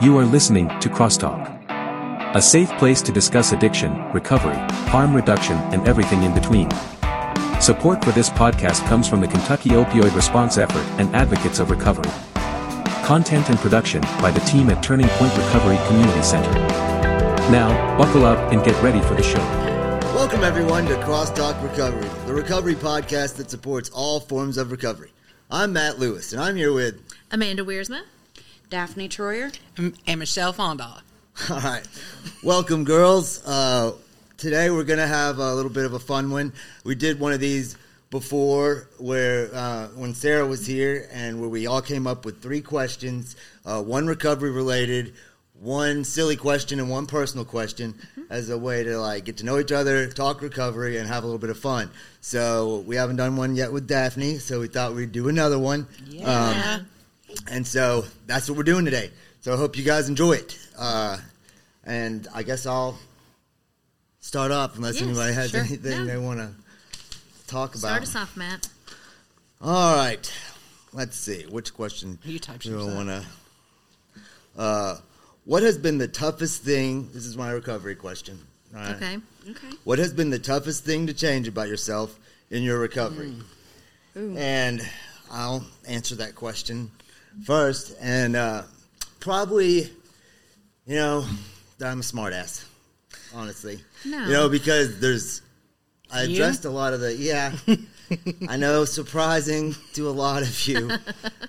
You are listening to Crosstalk. A safe place to discuss addiction, recovery, harm reduction, and everything in between. Support for this podcast comes from the Kentucky Opioid Response Effort and Advocates of Recovery. Content and production by the team at Turning Point Recovery Community Center. Now, buckle up and get ready for the show. Welcome, everyone, to Crosstalk Recovery, the recovery podcast that supports all forms of recovery. I'm Matt Lewis, and I'm here with Amanda Wiersma. Daphne Troyer. and Michelle Fonda. All right. Welcome, girls. Uh, today we're going to have a little bit of a fun one. We did one of these before where uh, when Sarah was here and where we all came up with three questions, uh, one recovery related, one silly question, and one personal question as a way to like get to know each other, talk recovery, and have a little bit of fun. So we haven't done one yet with Daphne, so we thought we'd do another one. Yeah. Um, and so that's what we're doing today. So I hope you guys enjoy it. Uh, and I guess I'll start off unless Yes, anybody has sure. anything No. they want to talk about. Start us off, Matt. All right. Let's see. Which question You do I want to? Uh, what has been the toughest thing? This is my recovery question. All right. Okay. Okay. What has been the toughest thing to change about yourself in your recovery? And I'll answer that question first. And uh, probably, you know, that I'm a smartass, honestly. No. You know, because there's, I You? addressed a lot of the, yeah, I know, surprising to a lot of you.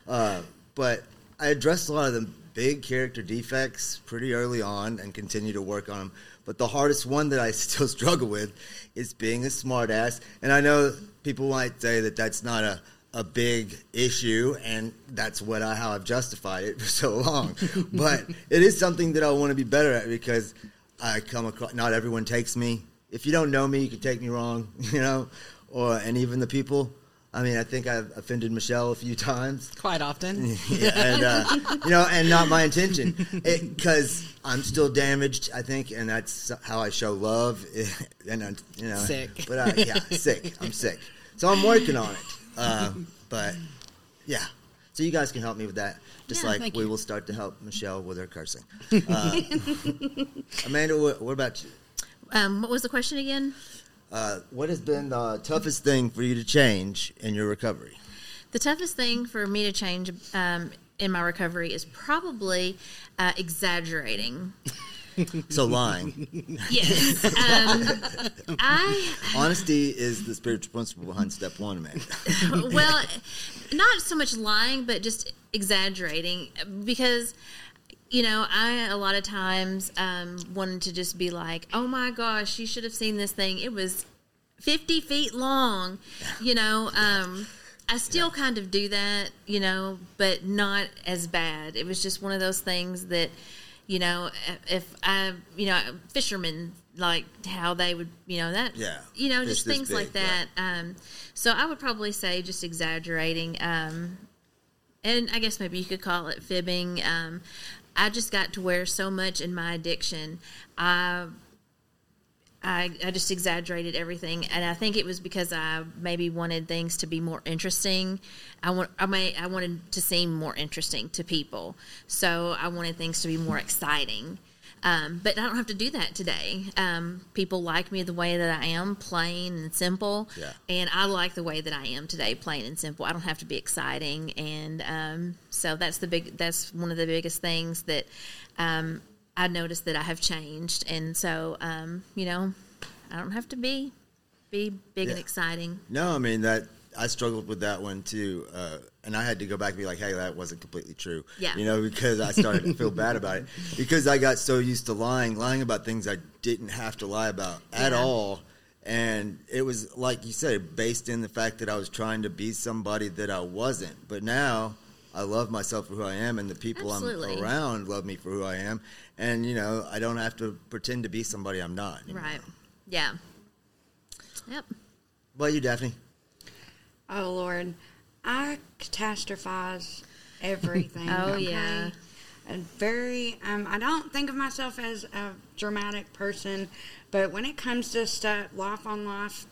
Uh, but I addressed a lot of the big character defects pretty early on and continue to work on them. But the hardest one that I still struggle with is being a smartass. And I know people might say that that's not a, a big issue, and that's what I, how I've justified it for so long. but it is something that I want to be better at because I come across. Not everyone takes me. If you don't know me, you can take me wrong, you know, or and even the people. I mean, I think I've offended Michelle a few times. Quite often. Yeah, and uh, you know, and not my intention, because I'm still damaged. I think, and that's how I show love. and uh, you know, Sick. But uh, yeah, sick. I'm sick. So I'm working on it. Uh, but yeah, so you guys can help me with that, just Yeah, like we you. will start to help Michelle with her cursing. Uh, Amanda, what, what about you? Um, what was the question again? Uh, what has been the toughest thing for you to change in your recovery? The toughest thing for me to change um, in my recovery is probably uh, exaggerating. So lying. Yes. um, I Honesty is the spiritual principle behind step one, man. well, not so much lying, but just exaggerating because you know I a lot of times um, wanted to just be like, oh my gosh, you should have seen this thing. It was fifty feet long. You know. Um, I still kind of do that, you know, but not as bad. It was just one of those things that, you know, if I, you know, fishermen like how they would, you know, that, Yeah. you know, just things like big, that. Um, so I would probably say just exaggerating. Um, and I guess maybe you could call it fibbing. Um, I just got to where so much in my addiction, I, I, I just exaggerated everything, and I think it was because I maybe wanted things to be more interesting. I want, I may, I wanted to seem more interesting to people, so I wanted things to be more exciting. Um, but I don't have to do that today. Um, people like me the way that I am, plain and simple. Yeah. And I like the way that I am today, plain and simple. I don't have to be exciting, and um, so that's the big. That's one of the biggest things that um, I noticed that I have changed, and so um, you know, I don't have to be be big and exciting. No, I mean that I struggled with that one too, uh, and I had to go back and be like, "Hey, that wasn't completely true." Yeah. you know, because I started to feel bad about it because I got so used to lying, lying about things I didn't have to lie about at Yeah. all. and it was like you said, based in the fact that I was trying to be somebody that I wasn't. But now I love myself for who I am, and the people Absolutely. I'm around love me for who I am, and you know, I don't have to pretend to be somebody I'm not. anymore. Right? Yeah. Yep. What about you, Daphne? Oh Lord, I catastrophize everything. Oh, okay? yeah. And very. Um, I don't think of myself as a dramatic person, but when it comes to stuff, life on life,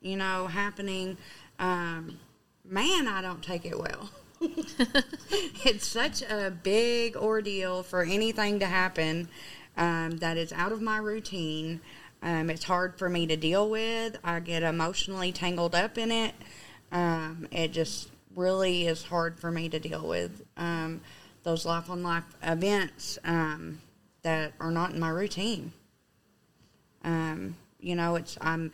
you know, happening, um, man, I don't take it well. it's such a big ordeal for anything to happen um, that is out of my routine. Um, it's hard for me to deal with. I get emotionally tangled up in it. Um, it just really is hard for me to deal with. Um, those life on life events um, that are not in my routine. Um, you know, it's I'm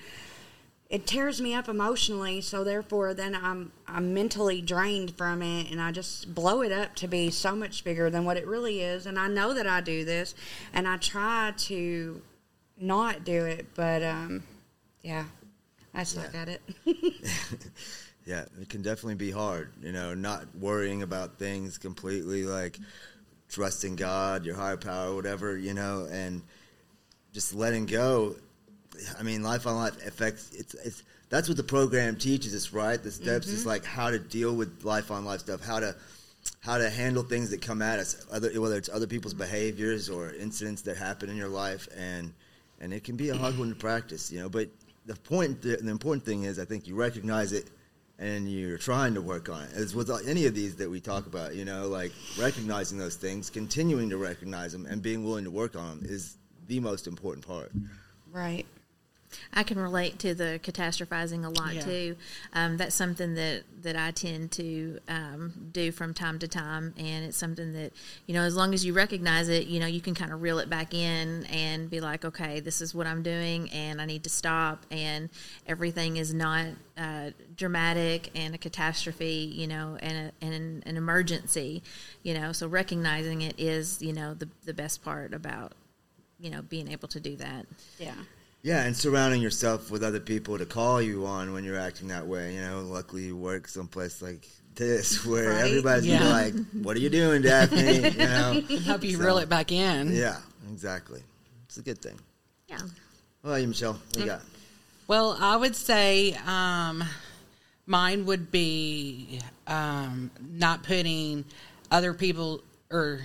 it tears me up emotionally so therefore then i'm i'm mentally drained from it and i just blow it up to be so much bigger than what it really is and i know that i do this and i try to not do it but um yeah i suck Yeah. at it Yeah, it can definitely be hard, you know, not worrying about things completely, like trusting God, your higher power, whatever, you know, and just letting go. I mean, life on life affects. It's it's that's what the program teaches us, right? The steps is mm-hmm. like how to deal with life on life stuff, how to how to handle things that come at us, other whether it's other people's behaviors or incidents that happen in your life, and and it can be a hard one to practice, you know. But the point, the, the important thing is, I think you recognize it and you're trying to work on it. As with any of these that we talk about, you know, like recognizing those things, continuing to recognize them, and being willing to work on them is the most important part. right I can relate to the catastrophizing a lot Yeah. too. Um, that's something that, that I tend to um, do from time to time, and it's something that you know, as long as you recognize it, you know, you can kind of reel it back in and be like, okay, this is what I'm doing, and I need to stop, and everything is not uh, dramatic and a catastrophe, you know, and, a, and an, an emergency, you know. So recognizing it is, you know, the the best part about you know being able to do that. yeah Yeah, and surrounding yourself with other people to call you on when you're acting that way. You know, luckily you work someplace like this where Right. everybody's Yeah. like, "What are you doing, Daphne?" You know. Help you So, reel it back in. Yeah, exactly. It's a good thing. Yeah. Well, about you, Michelle? What you got? Well, I would say um, mine would be um, not putting other people or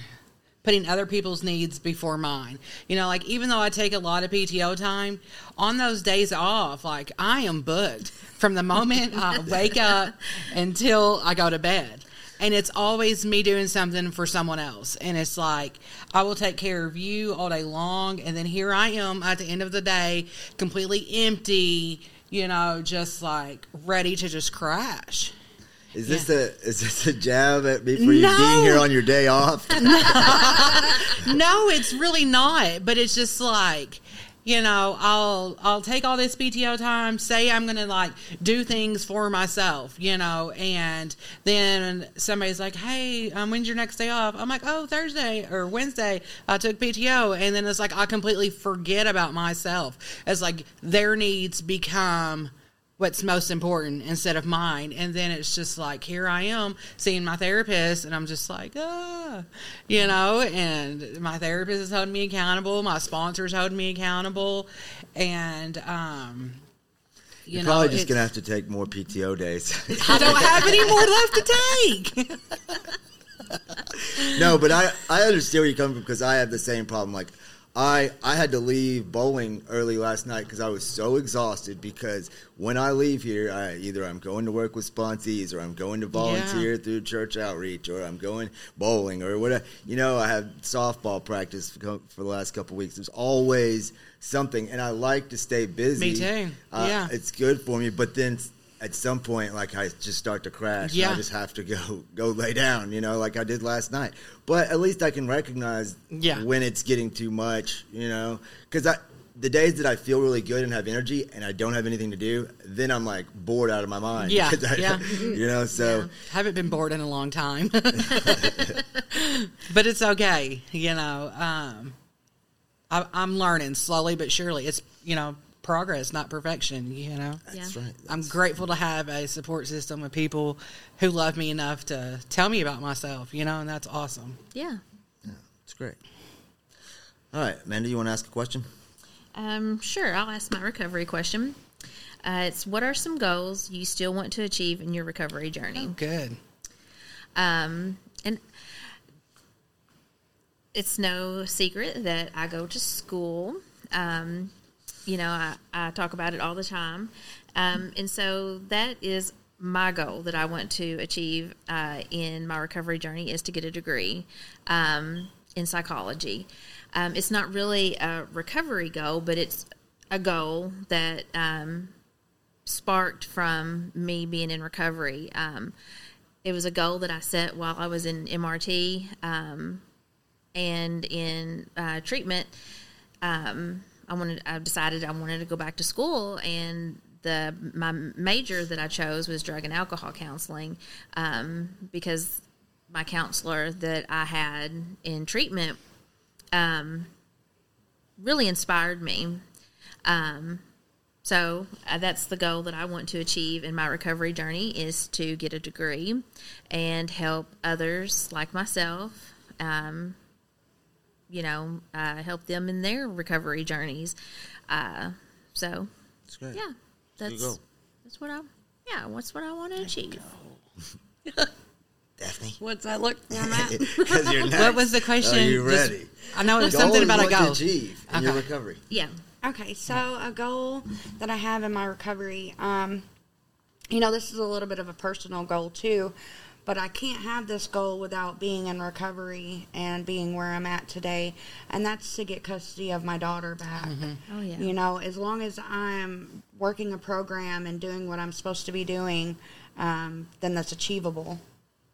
putting other people's needs before mine. You know, like even though I take a lot of PTO time, on those days off, like I am booked from the moment I wake up until I go to bed. And it's always me doing something for someone else. And it's like, I will take care of you all day long. And then here I am at the end of the day, completely empty, you know, just like ready to just crash. Is this a is this a jab at me for you No. being here on your day off? no, it's really not. But it's just like, you know, I'll I'll take all this PTO time, say I'm gonna like do things for myself, you know, and then somebody's like, Hey, um, when's your next day off? I'm like, Oh, Thursday or Wednesday I took PTO and then it's like I completely forget about myself. It's like their needs become what's most important instead of mine. And then it's just like, here I am seeing my therapist, and I'm just like, ah, you know, and my therapist is holding me accountable. My sponsor's holding me accountable. And, um, you You're know, probably just gonna have to take more PTO days. I don't have any more left to take. no, but I I understand where you're coming from because I have the same problem. Like I I had to leave bowling early last night because I was so exhausted. Because when I leave here, I either I'm going to work with sponsees or I'm going to volunteer through church outreach or I'm going bowling or whatever. You know, I have softball practice for, for the last couple weeks. There's always something, and I like to stay busy. Me too. Uh, Yeah. it's good for me. But then at some point, like I just start to crash. and I just have to go go lay down. You know, like I did last night. But at least I can recognize Yeah. when it's getting too much. You know, because I. The days that I feel really good and have energy, and I don't have anything to do, then I'm like bored out of my mind. Yeah, I- yeah. You know, so haven't been bored in a long time. but it's okay, you know. Um, I, I'm learning slowly but surely. It's, you know, progress, not perfection, you know. that's Yeah. right. I'm grateful to have a support system of people who love me enough to tell me about myself, you know, and that's awesome. Yeah. It's great. All right, Amanda, you want to ask a question? Um, sure. I'll ask my recovery question. Uh, it's what are some goals you still want to achieve in your recovery journey? Good. Um, and it's no secret that I go to school. Um, you know, I, I talk about it all the time. Um, and so that is my goal that I want to achieve uh, in my recovery journey is to get a degree um, in psychology. Um, it's not really a recovery goal, but it's a goal that um, sparked from me being in recovery. Um, it was a goal that I set while I was in MRT um, and in uh, treatment. Um, I wanted. I decided I wanted to go back to school, and the my major that I chose was drug and alcohol counseling um, because my counselor that I had in treatment um, really inspired me. Um, so uh, that's the goal that I want to achieve in my recovery journey is to get a degree and help others like myself. Um, you know, uh, help them in their recovery journeys. Uh, so, That's great. yeah, There you that's go. that's what I yeah, what's what I want to achieve. Daphne. What's that look for, Matt? You're next. What was the question? Are you Just- ready? I know it was something about a what to goal. achieve in your recovery. Yeah, Okay, so a goal that I have in my recovery, um, you know, this is a little bit of a personal goal too, but I can't have this goal without being in recovery and being where I'm at today, and that's to get custody of my daughter back. Oh, yeah. You know, as long as I'm working a program and doing what I'm supposed to be doing, um, then that's achievable.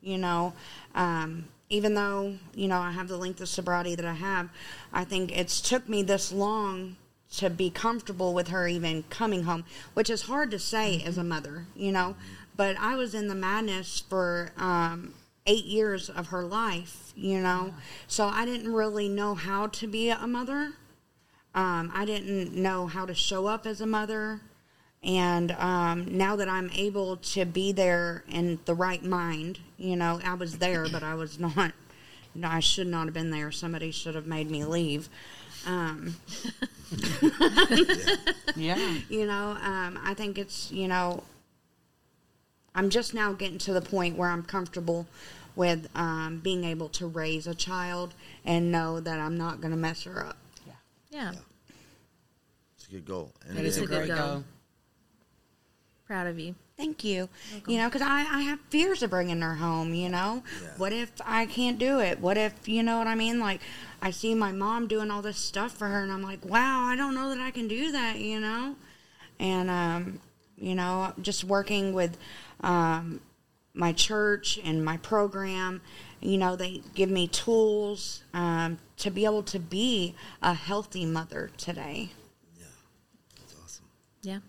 You know, um, even though you know I have the length of sobriety that I have, I think it's took me this long to be comfortable with her even coming home, which is hard to say as a mother, you know. But I was in the madness for um, eight years of her life, you know, so I didn't really know how to be a mother. Um, I didn't know how to show up as a mother. And um, now that I'm able to be there in the right mind, you know, I was there, but I was not. No, I should not have been there. Somebody should have made me leave. Um, Yeah. you know, um, I think it's, you know, I'm just now getting to the point where I'm comfortable with um, being able to raise a child and know that I'm not going to mess her up. yeah. Yeah. It's a good goal. And It is a a good great goal. goal. Proud of you. Thank you. You know, because I, I have fears of bringing her home, you know? Yeah. What if I can't do it? What if, you know what I mean? Like, I see my mom doing all this stuff for her, and I'm like, wow, I don't know that I can do that, you know? And, um, you know, just working with um, my church and my program, you know, they give me tools um, to be able to be a healthy mother today. Yeah, that's awesome. Yeah.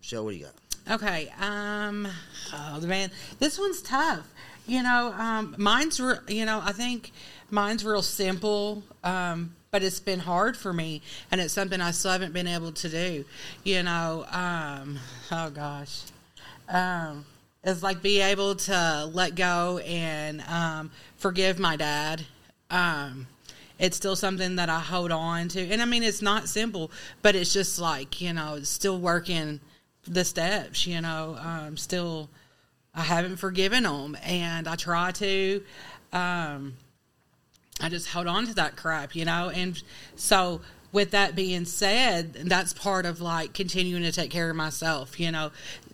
Michelle, what do you got? Okay. Um. Oh man, this one's tough. You know, um, mine's re- you know I think mine's real simple. Um, but it's been hard for me, and it's something I still haven't been able to do. You know. Um. Oh gosh. Um. It's like be able to let go and um, forgive my dad. Um, it's still something that I hold on to. And I mean, it's not simple, but it's just like, you know, still working the steps, you know, um, still, I haven't forgiven them and I try to, um, I just hold on to that crap, you know? And so, with that being said, that's part of like continuing to take care of myself, you know,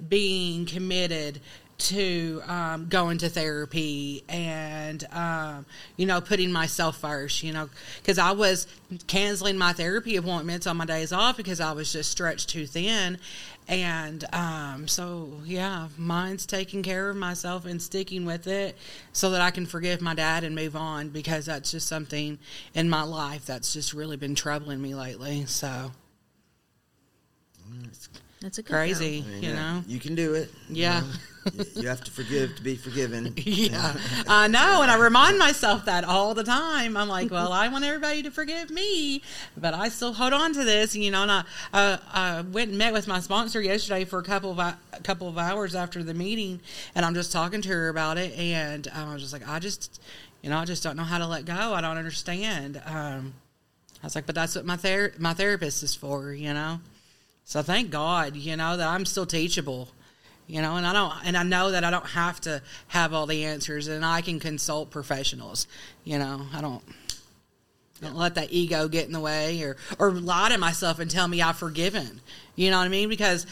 being committed to um, going to therapy and, um, you know, putting myself first, you know, because I was canceling my therapy appointments on my days off because I was just stretched too thin. And um, so, yeah, mine's taking care of myself and sticking with it so that I can forgive my dad and move on because that's just something in my life that's just really been troubling me lately. So That's a good crazy, I mean, you yeah, know? You can do it. you Yeah. You have to forgive to be forgiven. Yeah, I know, and I remind myself that all the time. I'm like, well, I want everybody to forgive me, but I still hold on to this, you know. And I, uh, I went and met with my sponsor yesterday for a couple of a couple of hours after the meeting, and I'm just talking to her about it, and um, I was just like, I just, you know, I just don't know how to let go. I don't understand. Um, I was like, but that's what my ther- my therapist is for, you know. So thank God, you know, that I'm still teachable you know and i don't and i know that i don't have to have all the answers and i can consult professionals you know i don't don't let that ego get in the way or or lie to myself and tell me i've forgiven you know what i mean because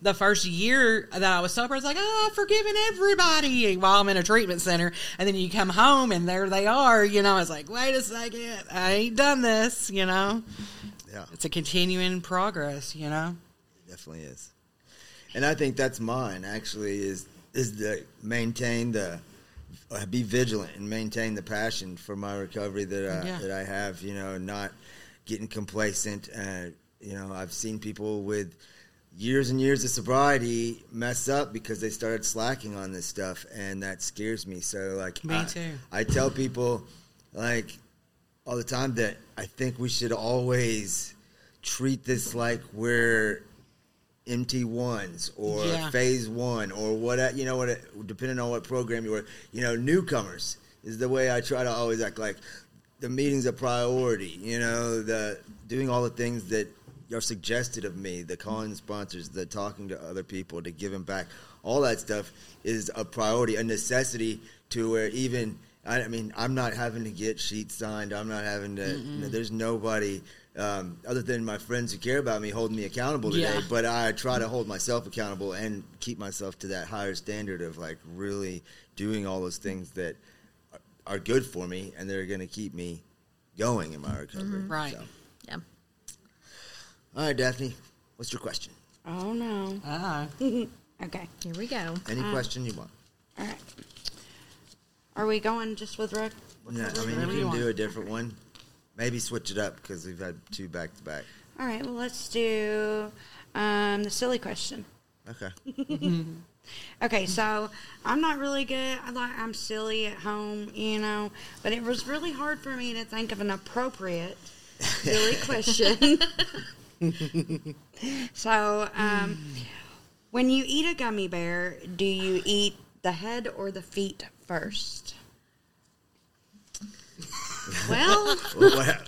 the first year that I was sober, I was like, oh, I've forgiven everybody while I'm in a treatment center. And then you come home and there they are, you know, it's like, wait a second, I ain't done this, you know? Yeah, It's a continuing progress, you know? it definitely is. And I think that's mine. Actually, is is to maintain the uh, be vigilant and maintain the passion for my recovery that I, Yeah. that I have. You know, not getting complacent. Uh, you know, I've seen people with years and years of sobriety mess up because they started slacking on this stuff, and that scares me. So, like, Me I, too. I tell people, like, all the time that I think we should always treat this like we're MT ones or Yeah. phase one or what you know what depending on what program you were you know newcomers is the way I try to always act like the meeting's a priority you know the doing all the things that are suggested of me the calling sponsors the talking to other people to giving back all that stuff is a priority a necessity to where even I, I mean I'm not having to get sheets signed I'm not having to there's nobody um, other than my friends who care about me holding me accountable today Yeah. but I try to hold myself accountable and keep myself to that higher standard of like really doing all those things that are, are good for me and they're going to keep me going in my recovery. Right. So. Yeah. All right, Daphne, what's your question? Oh no. Uh, Okay. Here we go. Any question you want? All right. Are we going just with rec? Yeah, I mean, Whatever you you can do want. a different one. Maybe switch it up because we've had two back to back. All right. Well, let's do um, the silly question. Okay. Okay, so I'm not really good. I like I'm silly at home, you know, but it was really hard for me to think of an appropriate silly question. so, um, when you eat a gummy bear, do you eat the head or the feet first? Well, Well,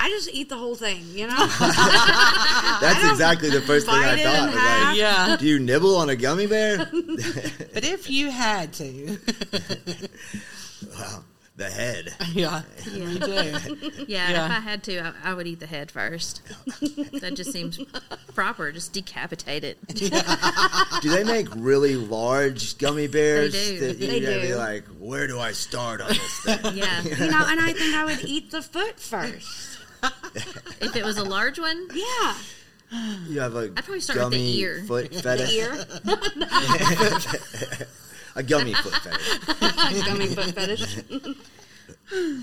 I just eat the whole thing, you know. that's exactly the first thing I bite it in thought. like, yeah. do you nibble on a gummy bear? But if you had to, wow, the head. yeah, me too. Yeah, Yeah. if I had to, I, I would eat the head first. that just seems proper. Just decapitate it. Do they make really large gummy bears? They do. That you They gotta be do. like, where do I start on this thing? Yeah. you know, and I think I would eat the foot first. if it was a large one, Yeah. You have a I'd probably start with the gummy ear. foot fetish. Ear. A gummy foot fetish. gummy foot fetish.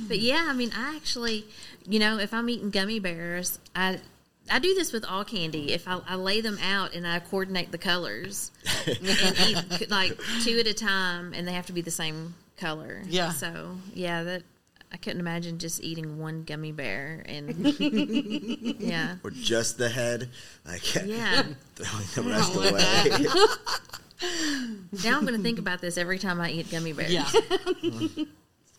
But yeah, I mean, I actually, you know, if I'm eating gummy bears, I I do this with all candy. If I, I lay them out and I coordinate the colors and eat like two at a time, and they have to be the same color. Yeah. So yeah, that I couldn't imagine just eating one gummy bear and yeah, Or just the head. Like yeah. throwing the rest away. Now I'm going to think about this every time I eat gummy bears. Yeah,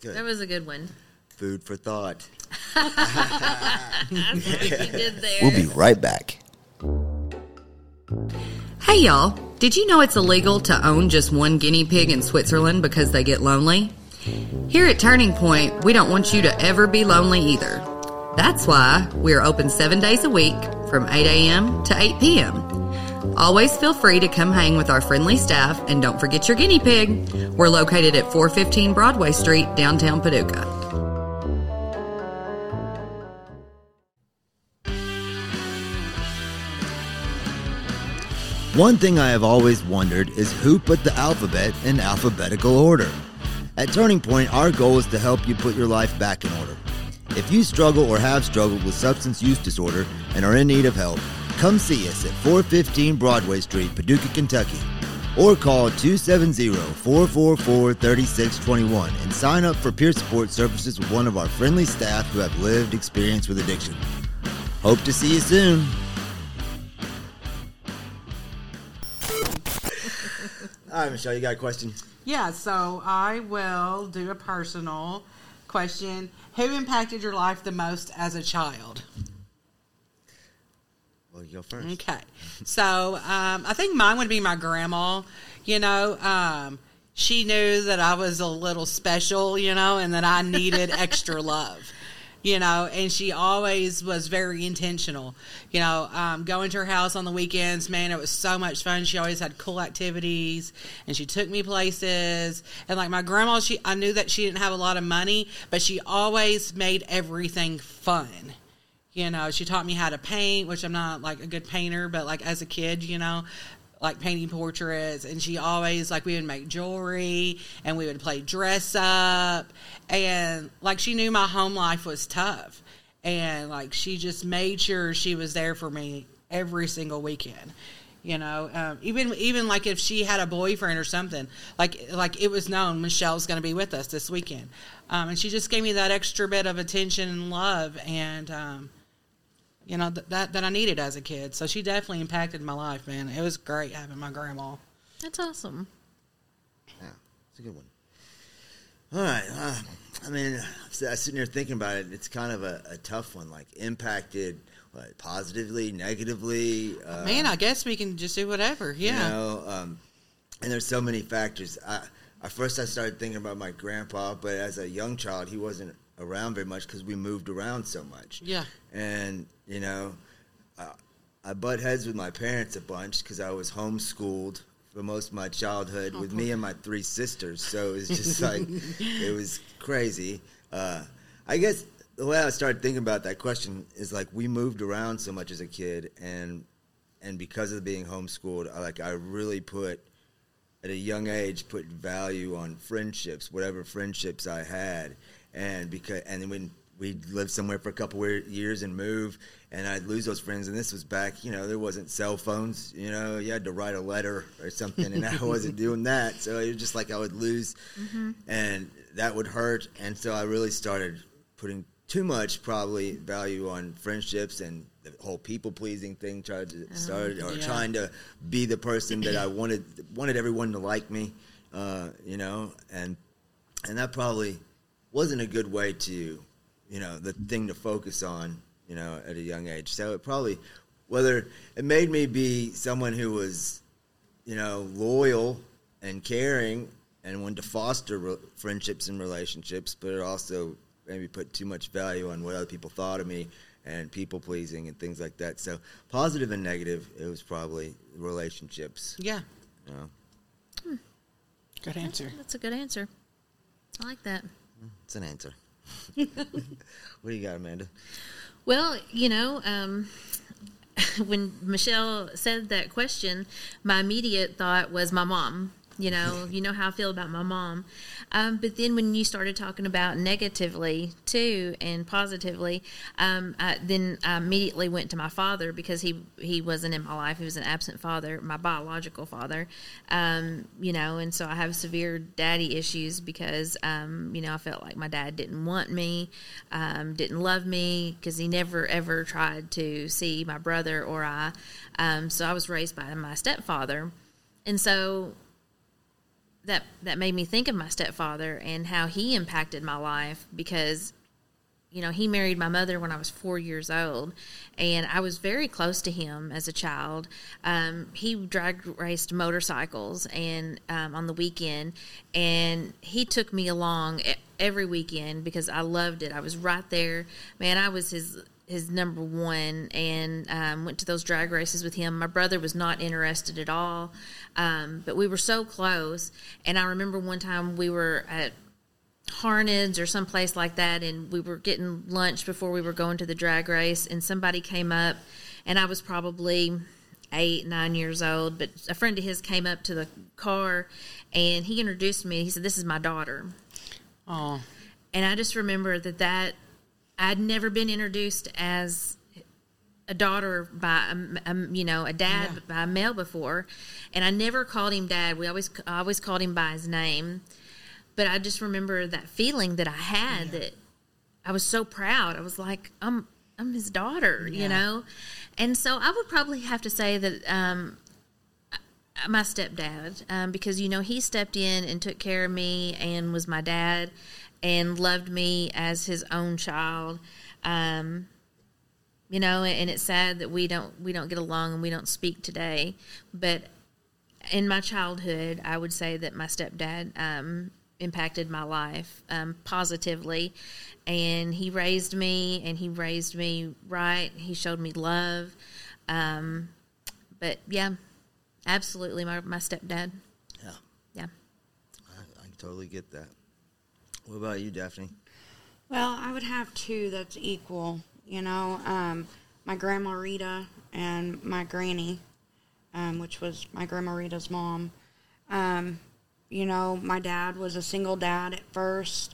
That was a good one. Food for thought. I what you did there. We'll be right back. Hey y'all, did you know it's illegal to own just one guinea pig in Switzerland because they get lonely? Here at Turning Point, we don't want you to ever be lonely either. That's why we're open seven days a week from 8 a.m. to 8 p.m. Always feel free to come hang with our friendly staff and don't forget your guinea pig. We're located at 415 Broadway Street, downtown Paducah. One thing I have always wondered is who put the alphabet in alphabetical order. At Turning Point, our goal is to help you put your life back in order. If you struggle or have struggled with substance use disorder and are in need of help, come see us at 415 Broadway Street, Paducah, Kentucky, or call 270-444-3621 and sign up for peer support services with one of our friendly staff who have lived experience with addiction. Hope to see you soon. All right, Michelle, you got a question? yeah. So I will do a personal question. Who impacted your life the most as a child? Well, you go first. Okay. So um, I think mine would be my grandma. You know, um, she knew that I was a little special, you know, and that I needed extra love. you know, and she always was very intentional. You know, um, going to her house on the weekends, man, it was so much fun. She always had cool activities, and she took me places. And like my grandma, she I knew that she didn't have a lot of money, but she always made everything fun. You know, she taught me how to paint, which I'm not like a good painter, but like as a kid, you know, like painting portraits. And she always like we would make jewelry and we would play dress up. And like she knew my home life was tough. And like she just made sure she was there for me every single weekend you know. Um, even even like if she had a boyfriend or something like like it was known michelle's going to be with us this weekend. Um, and she just gave me that extra bit of attention and love. And um, you know, th- that that I needed as a kid. So she definitely impacted my life, man. It was great having my grandma. That's awesome. Yeah, it's a good one. All right. Uh, I mean, I'm sitting here thinking about it. It's kind of a, a tough one. Like impacted what, positively, negatively. Uh, man, I guess we can just do whatever. Yeah. You know, um, and there's so many factors. I, at first, I started thinking about my grandpa, but as a young child, he wasn't around very much because we moved around so much. Yeah. And you know, I, I butt heads with my parents a bunch because I was homeschooled for most of my childhood with me and my three sisters. So it was just like it was crazy. Uh, I guess the way I started thinking about that question is like we moved around so much as a kid, and and because of being homeschooled, I, like I really put at a young age put value on friendships, whatever friendships I had, and because and when we'd live somewhere for a couple of years and move and I'd lose those friends. And this was back, you know, there wasn't cell phones, you know, you had to write a letter or something, and I wasn't doing that. So it was just like I would lose, mm-hmm. and that would hurt. And so I really started putting too much probably value on friendships and the whole people pleasing thing. Tried to start or yeah. trying to be the person that I wanted wanted everyone to like me, uh, you know, and and that probably wasn't a good way to you know, the thing to focus on, you know, at a young age. So it probably, whether it made me be someone who was, you know, loyal and caring and wanted to foster re- friendships and relationships, but it also maybe put too much value on what other people thought of me and people pleasing and things like that. So positive and negative, it was probably relationships. Yeah. You know? hmm. Good answer. That's, that's a good answer. I like that. It's an answer. what do you got, Amanda? Well, you know, um, when Michelle said that question, my immediate thought was my mom. You know, you know how I feel about my mom. Um, but then when you started talking about negatively too and positively, um, I, then I immediately went to my father because he he wasn't in my life. He was an absent father, my biological father. Um, you know, and so I have severe daddy issues because um, you know I felt like my dad didn't want me, um, didn't love me because he never ever tried to see my brother or I. Um, so I was raised by my stepfather, and so that that made me think of my stepfather and how he impacted my life because you know he married my mother when i was four years old and i was very close to him as a child. Um, he drag raced motorcycles and um, on the weekend and he took me along every weekend because i loved it. I was right there. Man i was his his number one and um, went to those drag races with him. My brother was not interested at all, um, but we were so close. And I remember one time we were at Harneds or someplace like that, and we were getting lunch before we were going to the drag race, and somebody came up, and I was probably eight, nine years old, but a friend of his came up to the car, and he introduced me. He said, "This is my daughter." Oh. And I just remember that that I'd never been introduced as a daughter by a, a you know a dad yeah. by a male before, and I never called him dad. We always I always called him by his name, but I just remember that feeling that I had yeah. that I was so proud. I was like I'm I'm his daughter, yeah. you know, and so I would probably have to say that. Um, my stepdad, um, because you know he stepped in and took care of me and was my dad, and loved me as his own child. Um, you know, and it's sad that we don't we don't get along and we don't speak today. But in my childhood, I would say that my stepdad um, impacted my life um, positively. And he raised me, and he raised me right. He showed me love. Um, but yeah, absolutely, my my stepdad. Yeah, Yeah. I, I totally get that. What about you, Daphne? Well, I would have two that's equal. You know, um, my grandma Rita and my granny, um, which was my grandma Rita's mom. Um, you know, my dad was a single dad at first.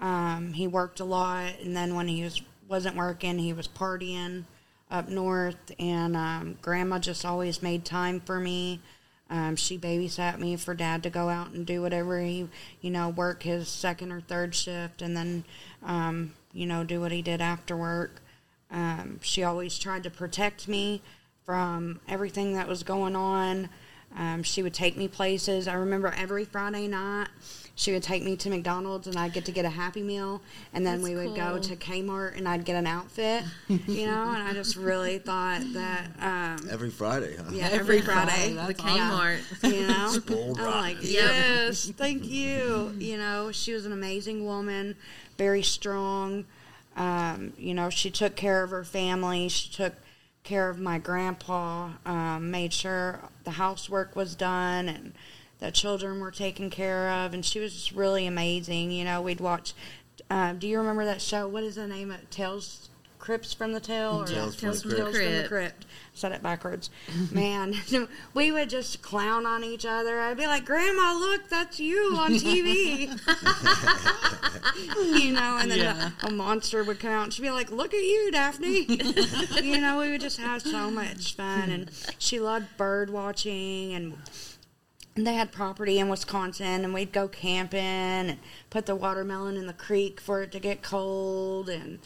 Um, he worked a lot, and then when he was wasn't working, he was partying up north. And um, grandma just always made time for me. Um, she babysat me for dad to go out and do whatever he, you know, work his second or third shift, and then, um, you know, do what he did after work. Um, she always tried to protect me from everything that was going on. Um, she would take me places. I remember every Friday night, she would take me to McDonald's and I'd get to get a Happy Meal. And then That's we would go to Kmart and I'd get an outfit, you know, and I just really thought that, um, Every Friday, huh? yeah, every, Friday. That's The awesome. Kmart. You know, Spoiled I'm like, yes, thank you. You know, she was an amazing woman, very strong. Um, you know, she took care of her family. She took care of my grandpa. Um, made sure the housework was done and the children were taken care of. And she was just really amazing. You know, we'd watch. Uh, do you remember that show? What is the name of Tales? Crips from the Tail? Or Tales from Tales the from the Crypt. Tales from the Crypt. Crypt. Said it backwards. Man, we would just clown on each other. I'd be like, Grandma, look, that's you on TV. you know, and then Yeah. a, a monster would come out and she'd be like, Look at you, Daphne. you know, we would just have so much fun. And she loved bird watching and and they had property in Wisconsin, and we'd go camping and put the watermelon in the creek for it to get cold. And,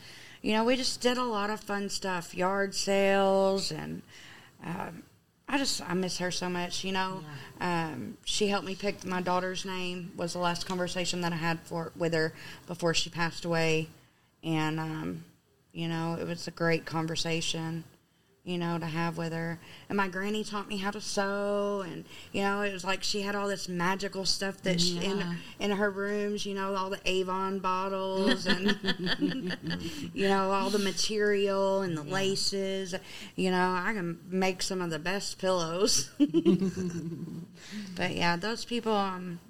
you know, we just did a lot of fun stuff, yard sales. And um, I just, I miss her so much, you know. Um, she helped me pick my daughter's name, was the last conversation that I had for with her before she passed away. And, um, you know, it was a great conversation you know, to have with her. And my granny taught me how to sew, and you know, it was like she had all this magical stuff that she, in in her rooms. You know, all the Avon bottles, and you know, all the material and the laces. You know, I can make some of the best pillows. but yeah, those people. Um,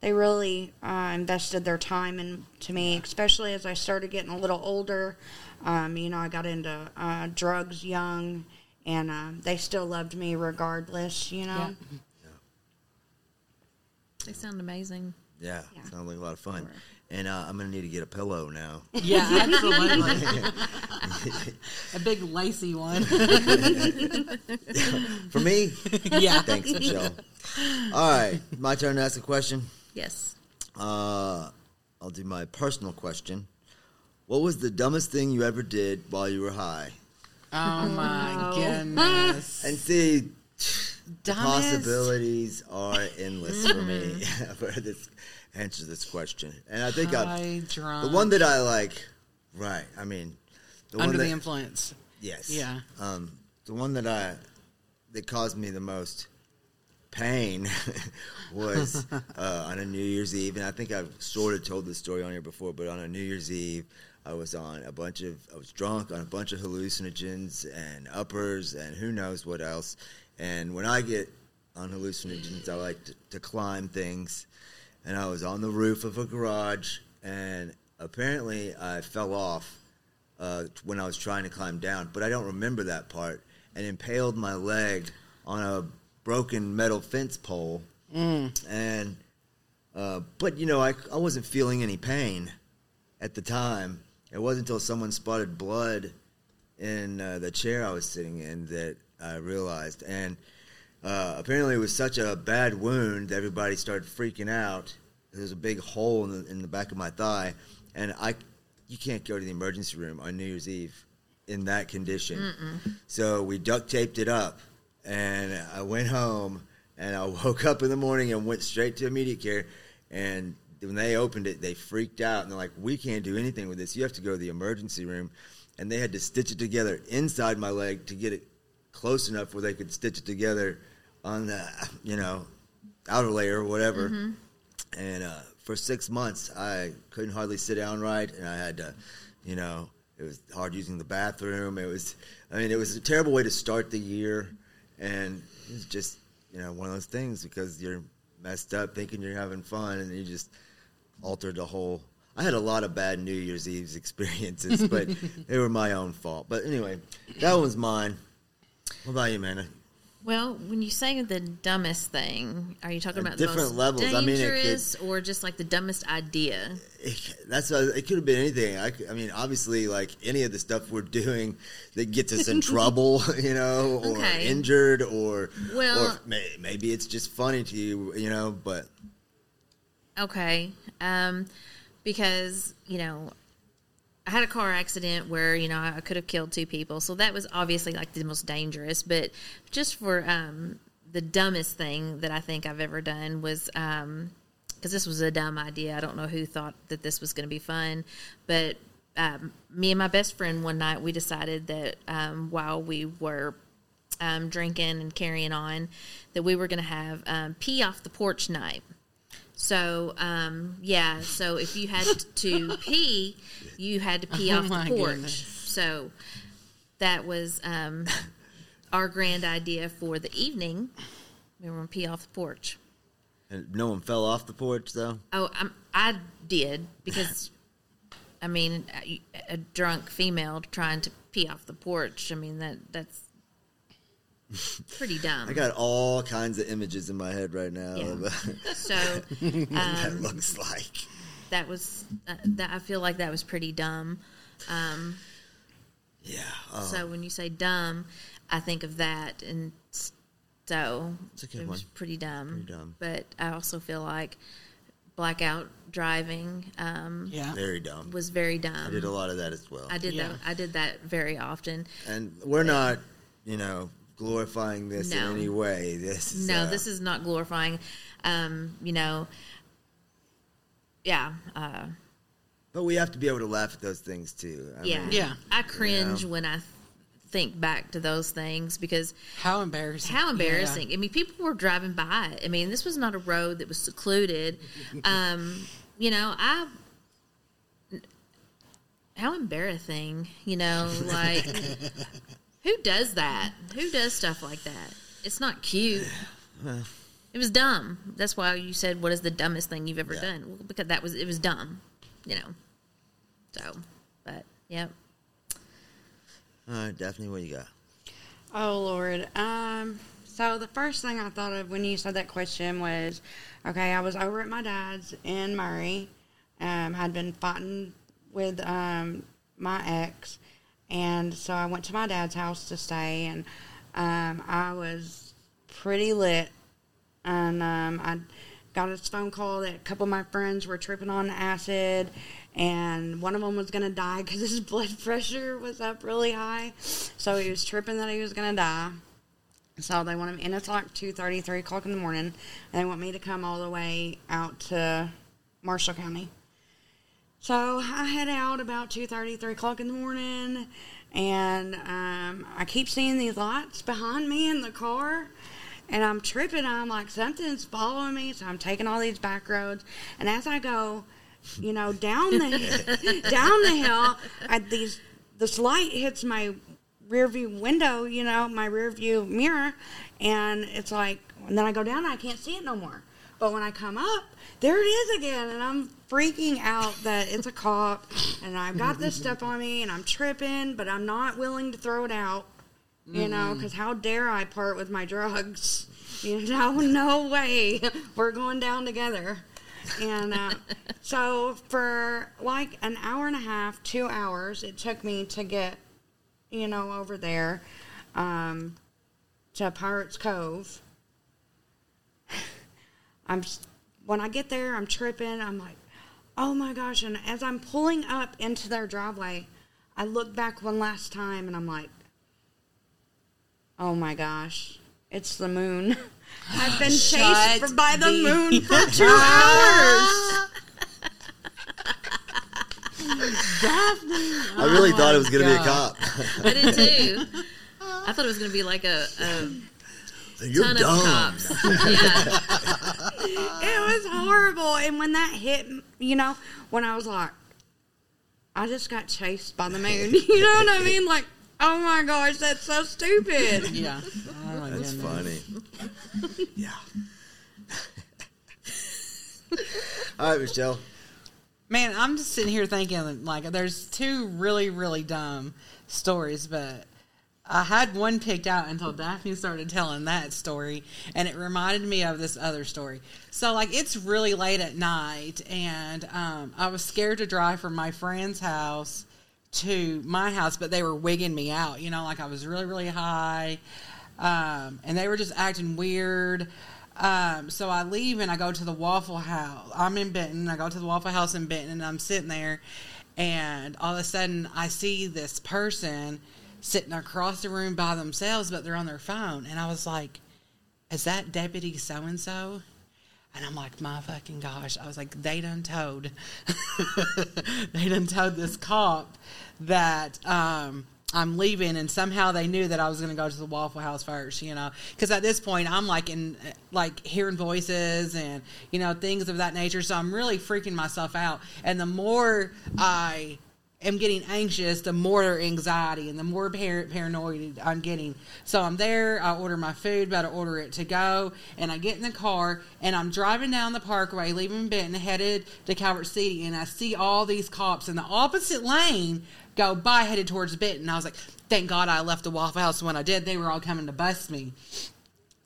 they really uh, invested their time into me, especially as I started getting a little older. Um, you know, I got into uh, drugs young, and uh, they still loved me regardless. You know, They sound amazing. Yeah, Yeah. sounds like a lot of fun. And uh, I'm gonna need to get a pillow now. Yeah, absolutely. a big lacy one. For me, yeah. thanks, Michelle. All right, my turn to ask a question. Yes. Uh, I'll do my personal question. What was the dumbest thing you ever did while you were high? Oh my goodness. And see, the Dumbest? possibilities are endless for me for this answer this question. And I think I, High drunk. the one that I like, right? I mean, the under one that, the influence. Yes. Yeah. Um, the one that I that caused me the most pain was uh, on a New Year's Eve, and I think I've sort of told this story on here before. But on a New Year's Eve, I was on a bunch of I was drunk on a bunch of hallucinogens and uppers and who knows what else. And when I get on hallucinogens, I like to, to climb things. And I was on the roof of a garage, and apparently I fell off uh, when I was trying to climb down, but I don't remember that part, and impaled my leg on a broken metal fence pole. And, uh, but you know, I, I wasn't feeling any pain at the time. It wasn't until someone spotted blood in uh, the chair I was sitting in that I realized. And uh, apparently, it was such a bad wound that everybody started freaking out. There was a big hole in the, in the back of my thigh, and I, you can't go to the emergency room on New Year's Eve in that condition. So we duct taped it up, and I went home, and I woke up in the morning and went straight to immediate care. And when they opened it, they freaked out, and they're like, "We can't do anything with this. You have to go to the emergency room." And they had to stitch it together inside my leg to get it close enough where they could stitch it together on the, you know, outer layer or whatever. and uh, for six months I couldn't hardly sit down right, and I had to, you know, it was hard using the bathroom. It was, I mean, it was a terrible way to start the year, and it's just, you know, one of those things because you're messed up thinking you're having fun, and you just altered the whole. I had a lot of bad New Year's Eve's experiences, but they were my own fault. But anyway, that one's mine. What about you, Amanda? Well, when you say the dumbest thing, are you talking At about the different most levels. I mean, it could- dangerous, or just like the dumbest idea? it, that's it could have been anything. I mean, obviously, like any of the stuff we're doing that gets us in trouble, you know, or Okay. injured, or Well- or may, maybe it's just funny to you, you know. But Okay. Um, because, you know, I had a car accident where, you know, I could have killed two people. So that was obviously like the most dangerous. But just for um, the dumbest thing that I think I've ever done was because this was a dumb idea. I don't know who thought that this was going to be fun. But um, me and my best friend one night, we decided that um, while we were um, drinking and carrying on, that we were going to have um, pee off the porch night. So, um, yeah, so if you had to pee, you had to pee Oh off my the porch. goodness. So that was um, our grand idea for the evening. We were going to pee off the porch. and no one fell off the porch though. Oh, I'm, I did because, I mean, a, a drunk female trying to pee off the porch. I mean that that's pretty dumb. I got all kinds of images in my head right now Yeah. of so what that um, looks like. that was uh, that. I feel like that was pretty dumb. Um, Yeah. Oh, So when you say dumb, I think of that, and so It's a good it was pretty dumb. Pretty dumb. But I also feel like blackout driving um, Yeah. very dumb. was very dumb. I did a lot of that as well. I did Yeah. that. I did that very often. and we're not, you know, glorifying this No. in any way. This is, No, uh, this is not glorifying. Um, you know, yeah, uh, But we have to be able to laugh at those things too. I yeah, mean, Yeah. I cringe Yeah. when I think back to those things because How embarrassing. How Yeah. embarrassing! I mean, people were driving by. I mean, this was not a road that was secluded. Um, you know, I. How embarrassing! You know, like who does that? Who does stuff like that? It's not cute. It was dumb. That's why you said, "What is the dumbest thing you've ever Yeah. done?" Well, because that was it was dumb. You know. So, but yep. All right, Daphne, what you got? Oh Lord. Um. So the first thing I thought of when you said that question was, okay, I was over at my dad's in Murray. Um, had been fighting with um my ex, and so I went to my dad's house to stay, and um, I was pretty lit, and um, I got this phone call that a couple of my friends were tripping on acid, and one of them was gonna die because his blood pressure was up really high, so he was tripping that he was gonna die. So they want him, and it's like two thirty, three o'clock in the morning. And they want me to come all the way out to Marshall County. So I head out about 2.30, 3 o'clock in the morning, and um, I keep seeing these lights behind me in the car, and I'm tripping. I'm like, something's following me, so I'm taking all these back roads. And as I go, you know, down the down the hill, I, these this light hits my rear view window, you know, my rear view mirror, and it's like, and then I go down, and I can't see it no more. But when I come up, there it is again, and I'm freaking out that it's a cop, and I've got this stuff on me, and I'm tripping, but I'm not willing to throw it out, you know, because how dare I part with my drugs? You know, no way. We're going down together. And uh, so for like an hour and a half, two hours, it took me to get, you know, over there um, to Pirates Cove. I'm when I get there, I'm tripping. I'm like, oh my gosh! And as I'm pulling up into their driveway, I look back one last time, and I'm like, oh my gosh, it's the moon. I've been chased Shut for- by the the- moon for two hours. I really oh thought it was going to be a cop. I did too. I thought it was going to be like a, a You're ton dumb. of cops. Yeah. it was horrible. And when that hit, you know, when I was like, I just got chased by the moon. You know what I mean? Like, oh my gosh, that's so stupid. Yeah. Oh, That's goodness. funny. yeah. All right, Michelle. Man, I'm just sitting here thinking like there's two really really dumb stories, but I had one picked out until Daphne started telling that story, and it reminded me of this other story. So like it's really late at night, and um, I was scared to drive from my friend's house to my house, but they were wigging me out. You know, like I was really really high, um, and they were just acting weird. Um, so I leave and I go to the Waffle House. I'm in Benton. I go to the Waffle House in Benton and I'm sitting there, and all of a sudden I see this person sitting across the room by themselves, but they're on their phone. And I was like, "Is that Deputy so and so?" And I'm like, "My fucking gosh!" I was like, "They done told, they done told this cop that." Um, I'm leaving, and somehow they knew that I was going to go to the Waffle House first, you know, because at this point I'm like in like hearing voices and you know things of that nature. So I'm really freaking myself out, and the more I am getting anxious, the more anxiety and the more par- paranoid I'm getting. So I'm there, I order my food, about to order it to go, and I get in the car and I'm driving down the parkway, leaving Benton, headed to Calvert City, and I see all these cops in the opposite lane go by headed towards Benton. I was like, thank God I left the Waffle House when I did. They were all coming to bust me.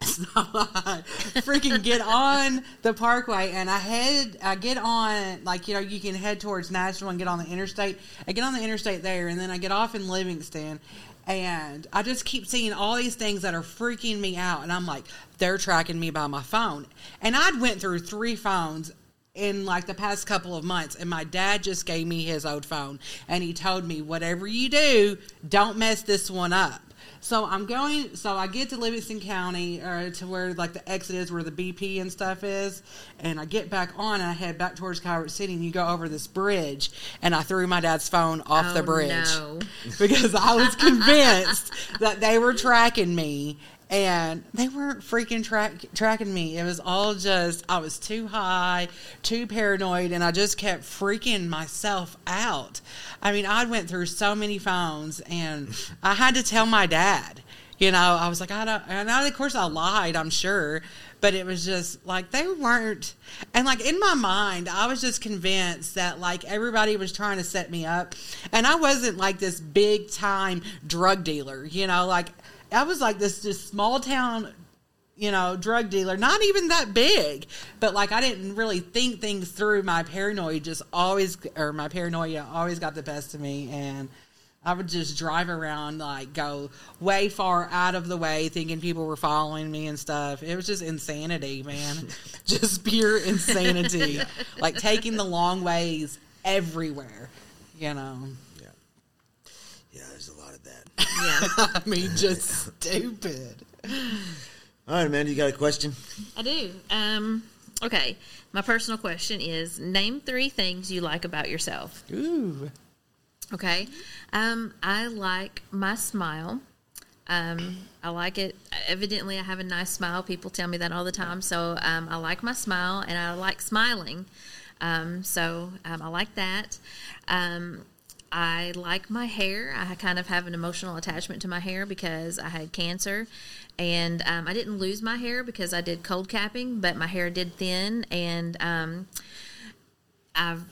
Freaking get on the parkway and I head, I get on, like, you know, you can head towards Nashville and get on the interstate. I get on the interstate there and then I get off in Livingston and I just keep seeing all these things that are freaking me out. And I'm like, they're tracking me by my phone. And I'd went through three phones in like the past couple of months and my dad just gave me his old phone and he told me whatever you do don't mess this one up so i'm going so i get to livingston county or to where like the exit is where the bp and stuff is. And i get back on and i head back towards calvert city and you go over this bridge. And i threw my dad's phone off the Oh, bridge no. because i was convinced that they were tracking me and they weren't freaking track, tracking me. It was all just I was too high, too paranoid, and I just kept freaking myself out. I mean, I went through so many phones, and I had to tell my dad. You know, I was like, I don't, and I, of course I lied, I'm sure, but it was just like they weren't, and like in my mind, I was just convinced that like everybody was trying to set me up, and I wasn't like this big time drug dealer, you know, like I was like this just small town, you know, drug dealer, not even that big, but like I didn't really think things through. My paranoia just always, or my paranoia always got the best of me, and I would just drive around, like go way far out of the way, thinking people were following me and stuff. It was just insanity, man, just pure insanity, like taking the long ways everywhere, you know. Yeah. Yeah, there's a lot of that. Yeah, I mean, just stupid. All right, Amanda, you got a question? I do. Um, okay, my personal question is: Name three things you like about yourself. Ooh. Okay, um, I like my smile. Um, I like it. Evidently, I have a nice smile. People tell me that all the time. So um, I like my smile, and I like smiling. Um, so um, I like that. Um, I like my hair. I kind of have an emotional attachment to my hair because I had cancer, and um, I didn't lose my hair because I did cold capping, but my hair did thin, and um, I've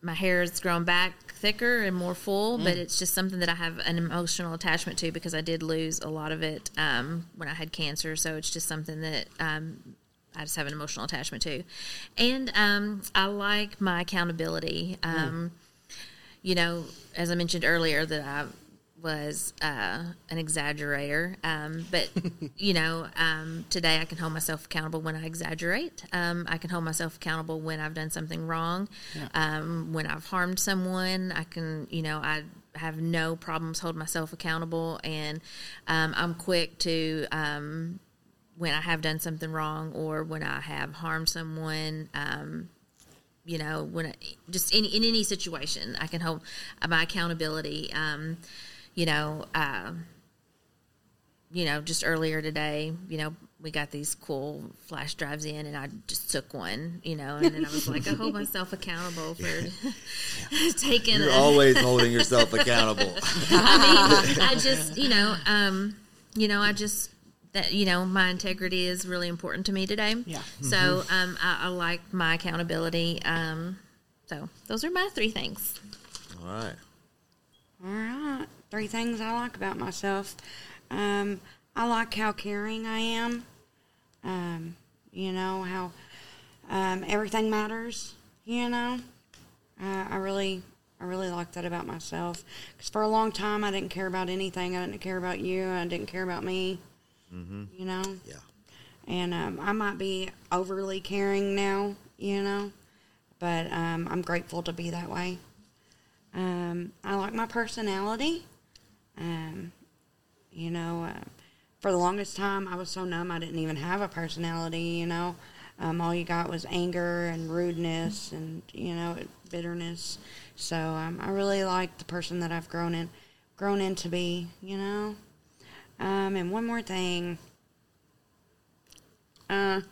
my hair has grown back thicker and more full, but it's just something that I have an emotional attachment to because I did lose a lot of it um, when I had cancer. So it's just something that um, I just have an emotional attachment to. And um, I like my accountability. Um, You know, as I mentioned earlier, that I was uh, an exaggerator. Um, but, you know, um, today I can hold myself accountable when I exaggerate. Um, I can hold myself accountable when I've done something wrong. Um, when I've harmed someone, I can, you know, I have no problems holding myself accountable. And um, I'm quick to, um, when I have done something wrong or when I have harmed someone, um, you know, when I, just in, in any situation, I can hold my accountability. Um, you know, uh, you know, just earlier today, you know, we got these cool flash drives in, and I just took one, you know, and then I was like, I hold myself accountable for taking. You're a, always holding yourself accountable. I mean, I just, you know, um, you know, I just that you know my integrity is really important to me today. Yeah. So um, I, I like my accountability. Um, so those are my three things. All right. All right. Three things I like about myself. Um, I like how caring I am. Um, you know, how um, everything matters, you know. Uh, I really, I really like that about myself. Because for a long time, I didn't care about anything. I didn't care about you. I didn't care about me. You know? Yeah. And um, I might be overly caring now, you know, but um, I'm grateful to be that way. Um, I like my personality. Um, you know, uh, for the longest time, I was so numb I didn't even have a personality, you know. Um, all you got was anger and rudeness and, you know, bitterness. So um, I really like the person that I've grown in, grown into be, you know. Um, and one more thing. Uh,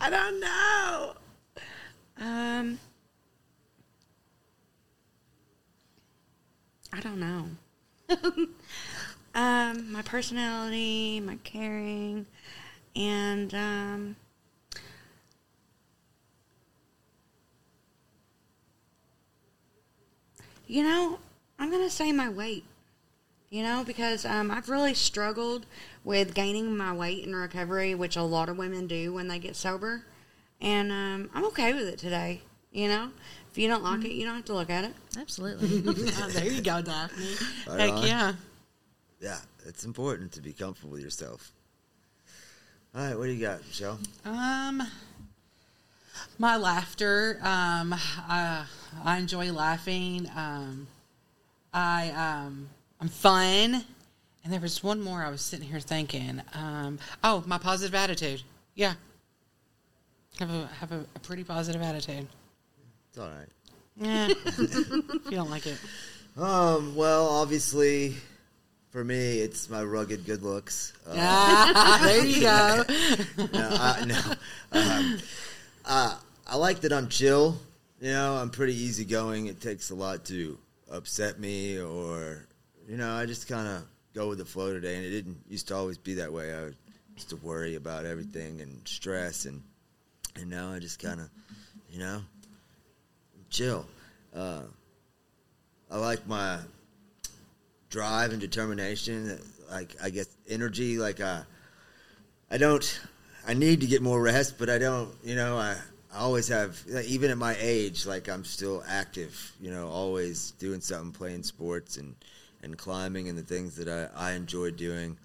I don't know. Um, I don't know. um, my personality, my caring, and um, you know, I'm gonna say my weight. You know, because um, I've really struggled with gaining my weight in recovery, which a lot of women do when they get sober, and um, I'm okay with it today. You know, if you don't like it, you don't have to look at it. Absolutely. Oh, there you go, Daphne. Right Heck on. yeah. Yeah. It's important to be comfortable with yourself. All right. What do you got, Michelle? Um, my laughter. Um, I, I enjoy laughing. Um, I um, I'm fun. And there was one more I was sitting here thinking. Um, oh, my positive attitude. Yeah, have a have a, a pretty positive attitude. It's all right. Yeah, if you don't like it. Um. Well, obviously, for me, it's my rugged good looks. Uh, Ah, there you go. no, I, no. Um, uh, I like that I'm chill. You know, I'm pretty easygoing. It takes a lot to upset me, or you know, I just kind of go with the flow today. And it didn't used to always be that way. I used to worry about everything and stress, and and now I just kind of, you know, chill. Uh, I like my drive and determination. Like I guess energy. Like I, I don't. I need to get more rest, but I don't. You know, I. I always have, even at my age, like I'm still active. You know, always doing something, playing sports and and climbing and the things that I, I enjoy doing.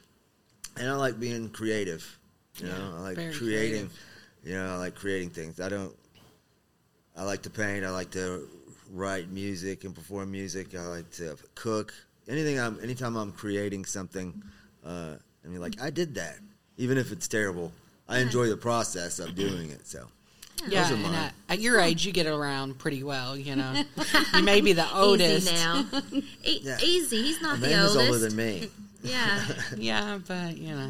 And I like being creative. You know, I like creating. creative. You know, I like creating things. I don't. I like to paint. I like to write music and perform music. I like to cook. Anything. I'm. Anytime I'm creating something, uh, I mean, like I did that, even if it's terrible. I enjoy the process of doing it. So. Yeah, Those are and uh, mine. at, at your age, you get around pretty well. You know, you may be the oldest. Easy now. E- Yeah. Easy. He's not the Amanda's oldest. older than me. Yeah. Yeah, but you know,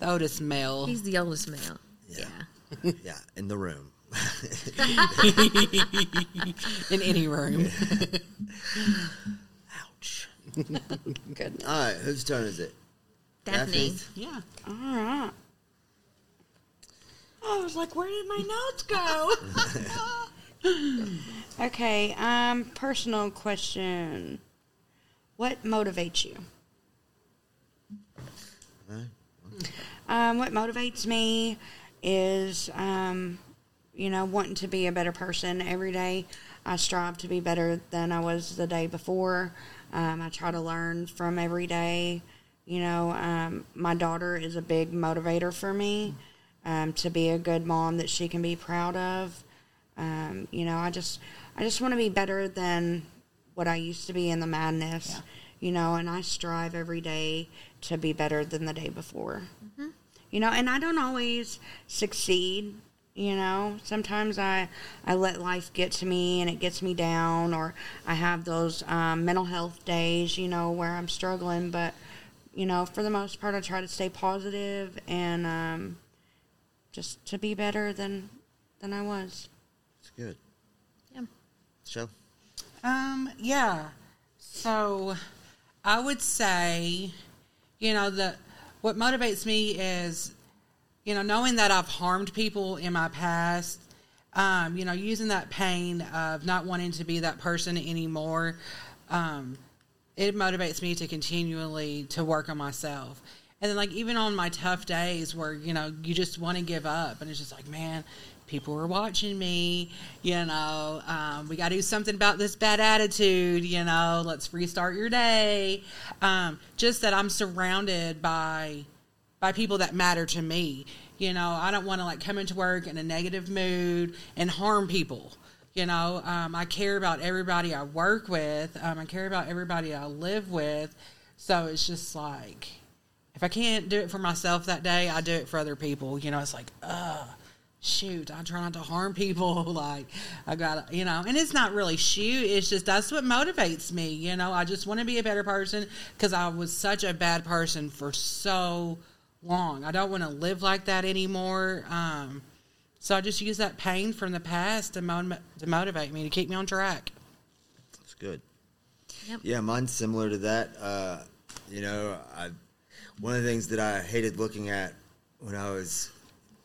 the oldest male. He's the oldest male. Yeah. Yeah. Yeah, in the room. in any room. Ouch. Goodness. All right, whose turn is it? Daphne. Daphne's? yeah. All right. I was like, where did my notes go? okay, um, personal question. What motivates you? Um, what motivates me is, um, you know, wanting to be a better person every day. I strive to be better than I was the day before. Um, I try to learn from every day. You know, um, my daughter is a big motivator for me um, to be a good mom that she can be proud of. Um, you know, I just, I just want to be better than what I used to be in the madness. Yeah. You know, and I strive every day to be better than the day before. You know, and I don't always succeed. You know, sometimes I I let life get to me and it gets me down, or I have those um, mental health days. You know, where I'm struggling, but you know, for the most part, I try to stay positive and um, just to be better than than I was. It's good. Yeah. So. Um, yeah. So I would say, you know, the what motivates me is, you know, knowing that I've harmed people in my past. Um, you know, using that pain of not wanting to be that person anymore. Um, it motivates me to continually to work on myself. And then like even on my tough days where, you know, you just want to give up and it's just like, man, people are watching me, you know, um, we got to do something about this bad attitude, you know, let's restart your day. Um, just that I'm surrounded by by people that matter to me. You know, I don't want to like come into work in a negative mood and harm people. You know, um, I care about everybody I work with. Um, I care about everybody I live with. So it's just like, if I can't do it for myself that day, I do it for other people. You know, it's like, ugh, shoot, I try not to harm people. like, I got to, you know, and it's not really shoot. It's just that's what motivates me. You know, I just want to be a better person because I was such a bad person for so long. I don't want to live like that anymore. Um, so I just use that pain from the past to, mo- to motivate me to keep me on track. It's good. Yep. Yeah, mine's similar to that. Uh, you know, I, one of the things that I hated looking at when I was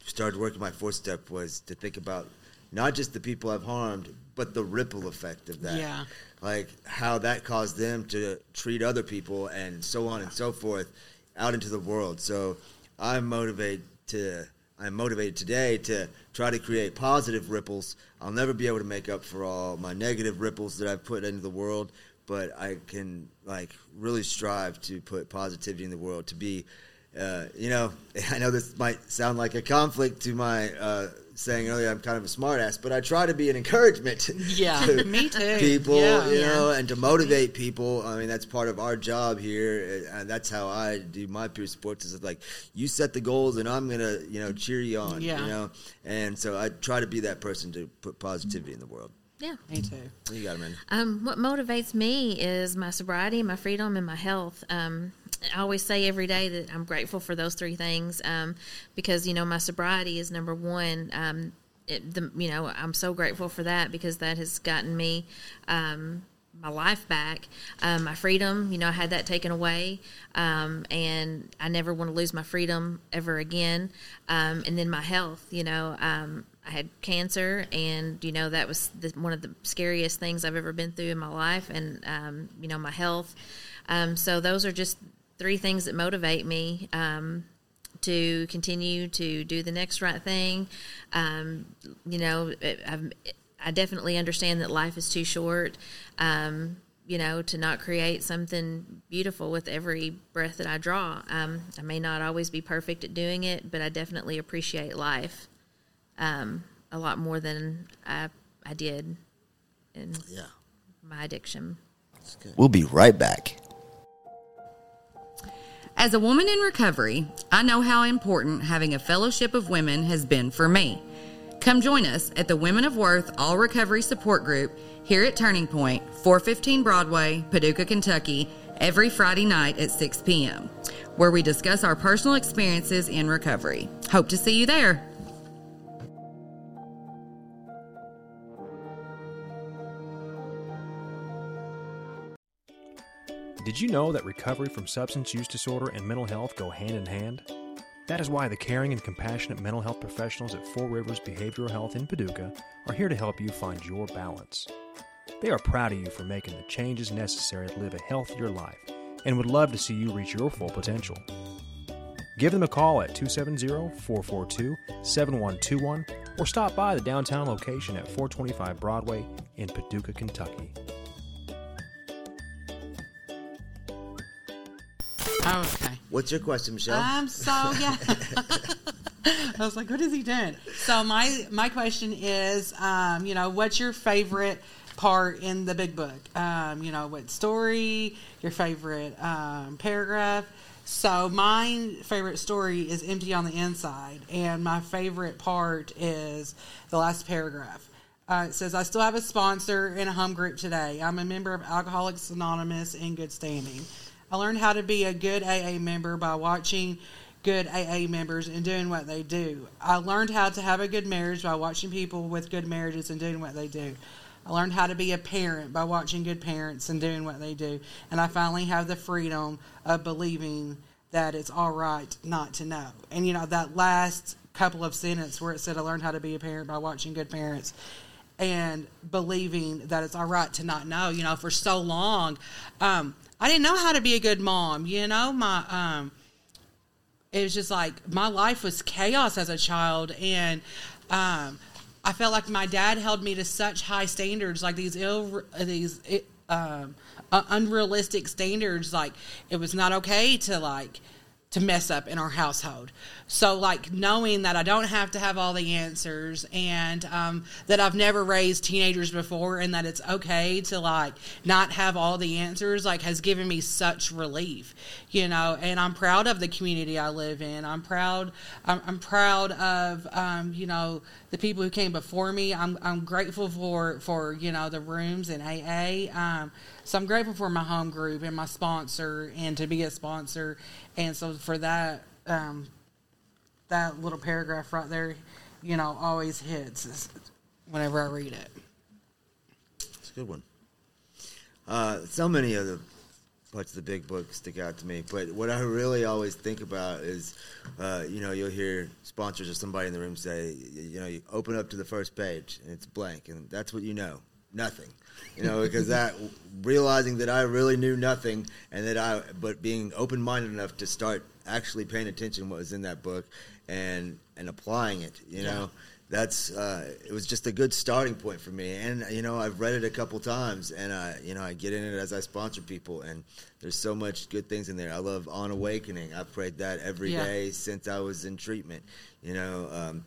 started working my fourth step was to think about not just the people I've harmed, but the ripple effect of that. Yeah. Like how that caused them to treat other people and so on and so forth out into the world. So I'm motivated to I'm motivated today to try to create positive ripples. I'll never be able to make up for all my negative ripples that I've put into the world, but I can like really strive to put positivity in the world to be uh, you know, I know this might sound like a conflict to my uh, saying earlier I'm kind of a smartass, but I try to be an encouragement Yeah, to me too. people, Yeah. you know, and to motivate people. I mean, that's part of our job here, and that's how I do my peer supports. Is like you set the goals, and I'm gonna, you know, cheer you on. Yeah. You know, and so I try to be that person to put positivity in the world. Yeah. Me too. What you got, man? Um, what motivates me is my sobriety, my freedom, and my health. Um, I always say every day that I'm grateful for those three things um, because you know my sobriety is number one. Um, it, the, you know I'm so grateful for that because that has gotten me um, my life back, um, my freedom. You know I had that taken away, um, and I never want to lose my freedom ever again. Um, and then my health. You know um, I had cancer, and you know that was the, one of the scariest things I've ever been through in my life, and um, you know my health. Um, so those are just three things that motivate me um, to continue to do the next right thing. Um, you know, I've, I definitely understand that life is too short. Um, you know, to not create something beautiful with every breath that I draw. Um, I may not always be perfect at doing it, but I definitely appreciate life um, a lot more than I, I did in Yeah, my addiction. good. We'll be right back. As a woman in recovery, I know how important having a fellowship of women has been for me. Come join us at the Women of Worth All Recovery Support Group here at Turning Point, 415 Broadway, Paducah, Kentucky, every Friday night at 6 p.m., where we discuss our personal experiences in recovery. Hope to see you there. Did you know that recovery from substance use disorder and mental health go hand in hand? That is why the caring and compassionate mental health professionals at Four Rivers Behavioral Health in Paducah are here to help you find your balance. They are proud of you for making the changes necessary to live a healthier life and would love to see you reach your full potential. Give them a call at 270 442 7121 or stop by the downtown location at 425 Broadway in Paducah, Kentucky. Okay. What's your question, Michelle? Um. So yeah. I was like, what is he doing? So my my question is, um, you know, what's your favorite part in the big book? Um, you know, what story? Your favorite um, paragraph? So my favorite story is empty on the inside, and my favorite part is the last paragraph. Uh, it says, "I still have a sponsor and a home group today. I'm a member of Alcoholics Anonymous in good standing." I learned how to be a good AA member by watching good AA members and doing what they do. I learned how to have a good marriage by watching people with good marriages and doing what they do. I learned how to be a parent by watching good parents and doing what they do. And I finally have the freedom of believing that it's all right not to know. And you know, that last couple of sentences where it said I learned how to be a parent by watching good parents and believing that it's all right to not know. You know, for so long, um, I didn't know how to be a good mom. You know, my um, it was just like my life was chaos as a child, and um, I felt like my dad held me to such high standards, like these ill these um, uh, unrealistic standards. Like it was not okay to like to mess up in our household. So, like, knowing that I don't have to have all the answers and um, that I've never raised teenagers before and that it's okay to, like, not have all the answers, like, has given me such relief, you know. And I'm proud of the community I live in. I'm proud, I'm, I'm proud of, um, you know, the people who came before me. I'm, I'm grateful for, for, you know, the rooms in AA. Um, so I'm grateful for my home group and my sponsor and to be a sponsor. And so for that, um, that little paragraph right there, you know, always hits whenever I read it. It's a good one. Uh, so many of the parts of the big book stick out to me, but what I really always think about is, uh, you know, you'll hear sponsors or somebody in the room say, you know, you open up to the first page and it's blank, and that's what you know, nothing you know, because that realizing that I really knew nothing, and that I, but being open minded enough to start actually paying attention what was in that book and and applying it, you know. That's uh, it was just a good starting point for me, and you know I've read it a couple times, and I you know I get in it as I sponsor people, and there's so much good things in there. I love On Awakening. I've prayed that every Yeah. day since I was in treatment. You know, um,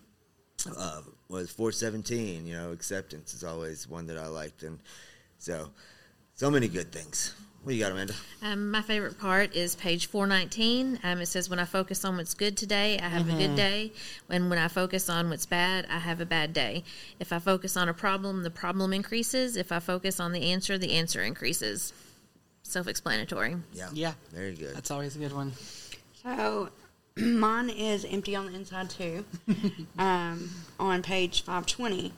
uh, was 417 you know acceptance is always one that i liked and so so many good things what you got amanda Um, my favorite part is page 419. Um, it says, When I focus on what's good today, I have a good day. And when I focus on what's bad, I have a bad day. If I focus on a problem, the problem increases. If I focus on the answer, the answer increases. Self explanatory. yeah Yeah. very good That's always a good one. So mine is empty on the inside too, um, on page 520.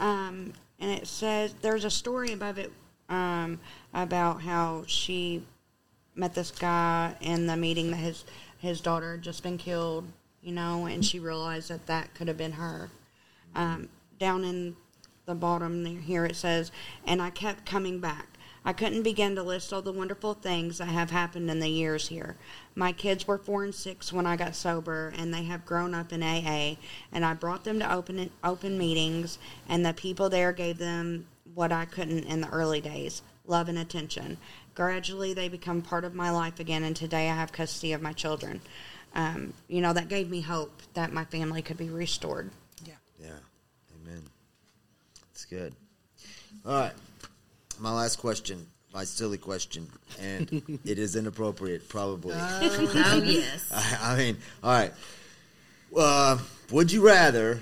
Um, and it says there's a story above it um, about how she met this guy in the meeting that his, his daughter had just been killed, you know, and she realized that that could have been her. Um, down in the bottom here it says, and I kept coming back. I couldn't begin to list all the wonderful things that have happened in the years here. My kids were four and six when I got sober, and they have grown up in AA. And I brought them to open open meetings, and the people there gave them what I couldn't in the early days: love and attention. Gradually, they become part of my life again, and today I have custody of my children. Um, you know, that gave me hope that my family could be restored. Yeah. yeah amen it's good all right my last question my silly question and it is inappropriate probably Oh, yes. I, I mean, all right. Uh, would you rather?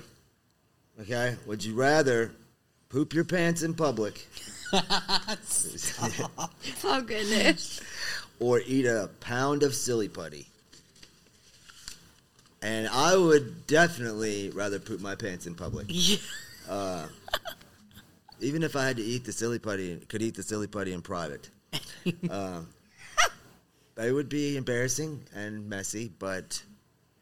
Okay, would you rather poop your pants in public Oh goodness! or eat a pound of silly putty? And I would definitely rather poop my pants in public. Uh, even if I had to eat the silly putty, could eat the silly putty in private. Um, it would be embarrassing and messy, but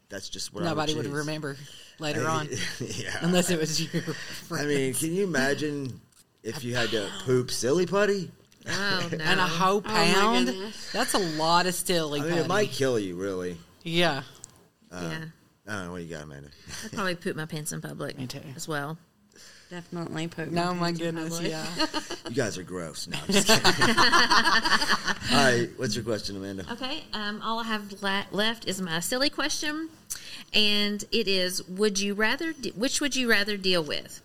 that's just what Nobody I would, would remember later on, yeah. unless it was your. I mean, can you imagine if you had to poop silly putty? Oh, no. and a whole pound. goodness. That's a lot of silly. I mean, it might kill you, really. Yeah. yeah. I don't know what you got, Amanda. I'd probably poop my pants in public Me too. as well. Definitely poop. No, my goodness. public. Yeah. You guys are gross. No, I'm just kidding. All right, what's your question, Amanda? Okay, um, all I have la- left is my silly question, and it is: Would you rather? De- which would you rather deal with?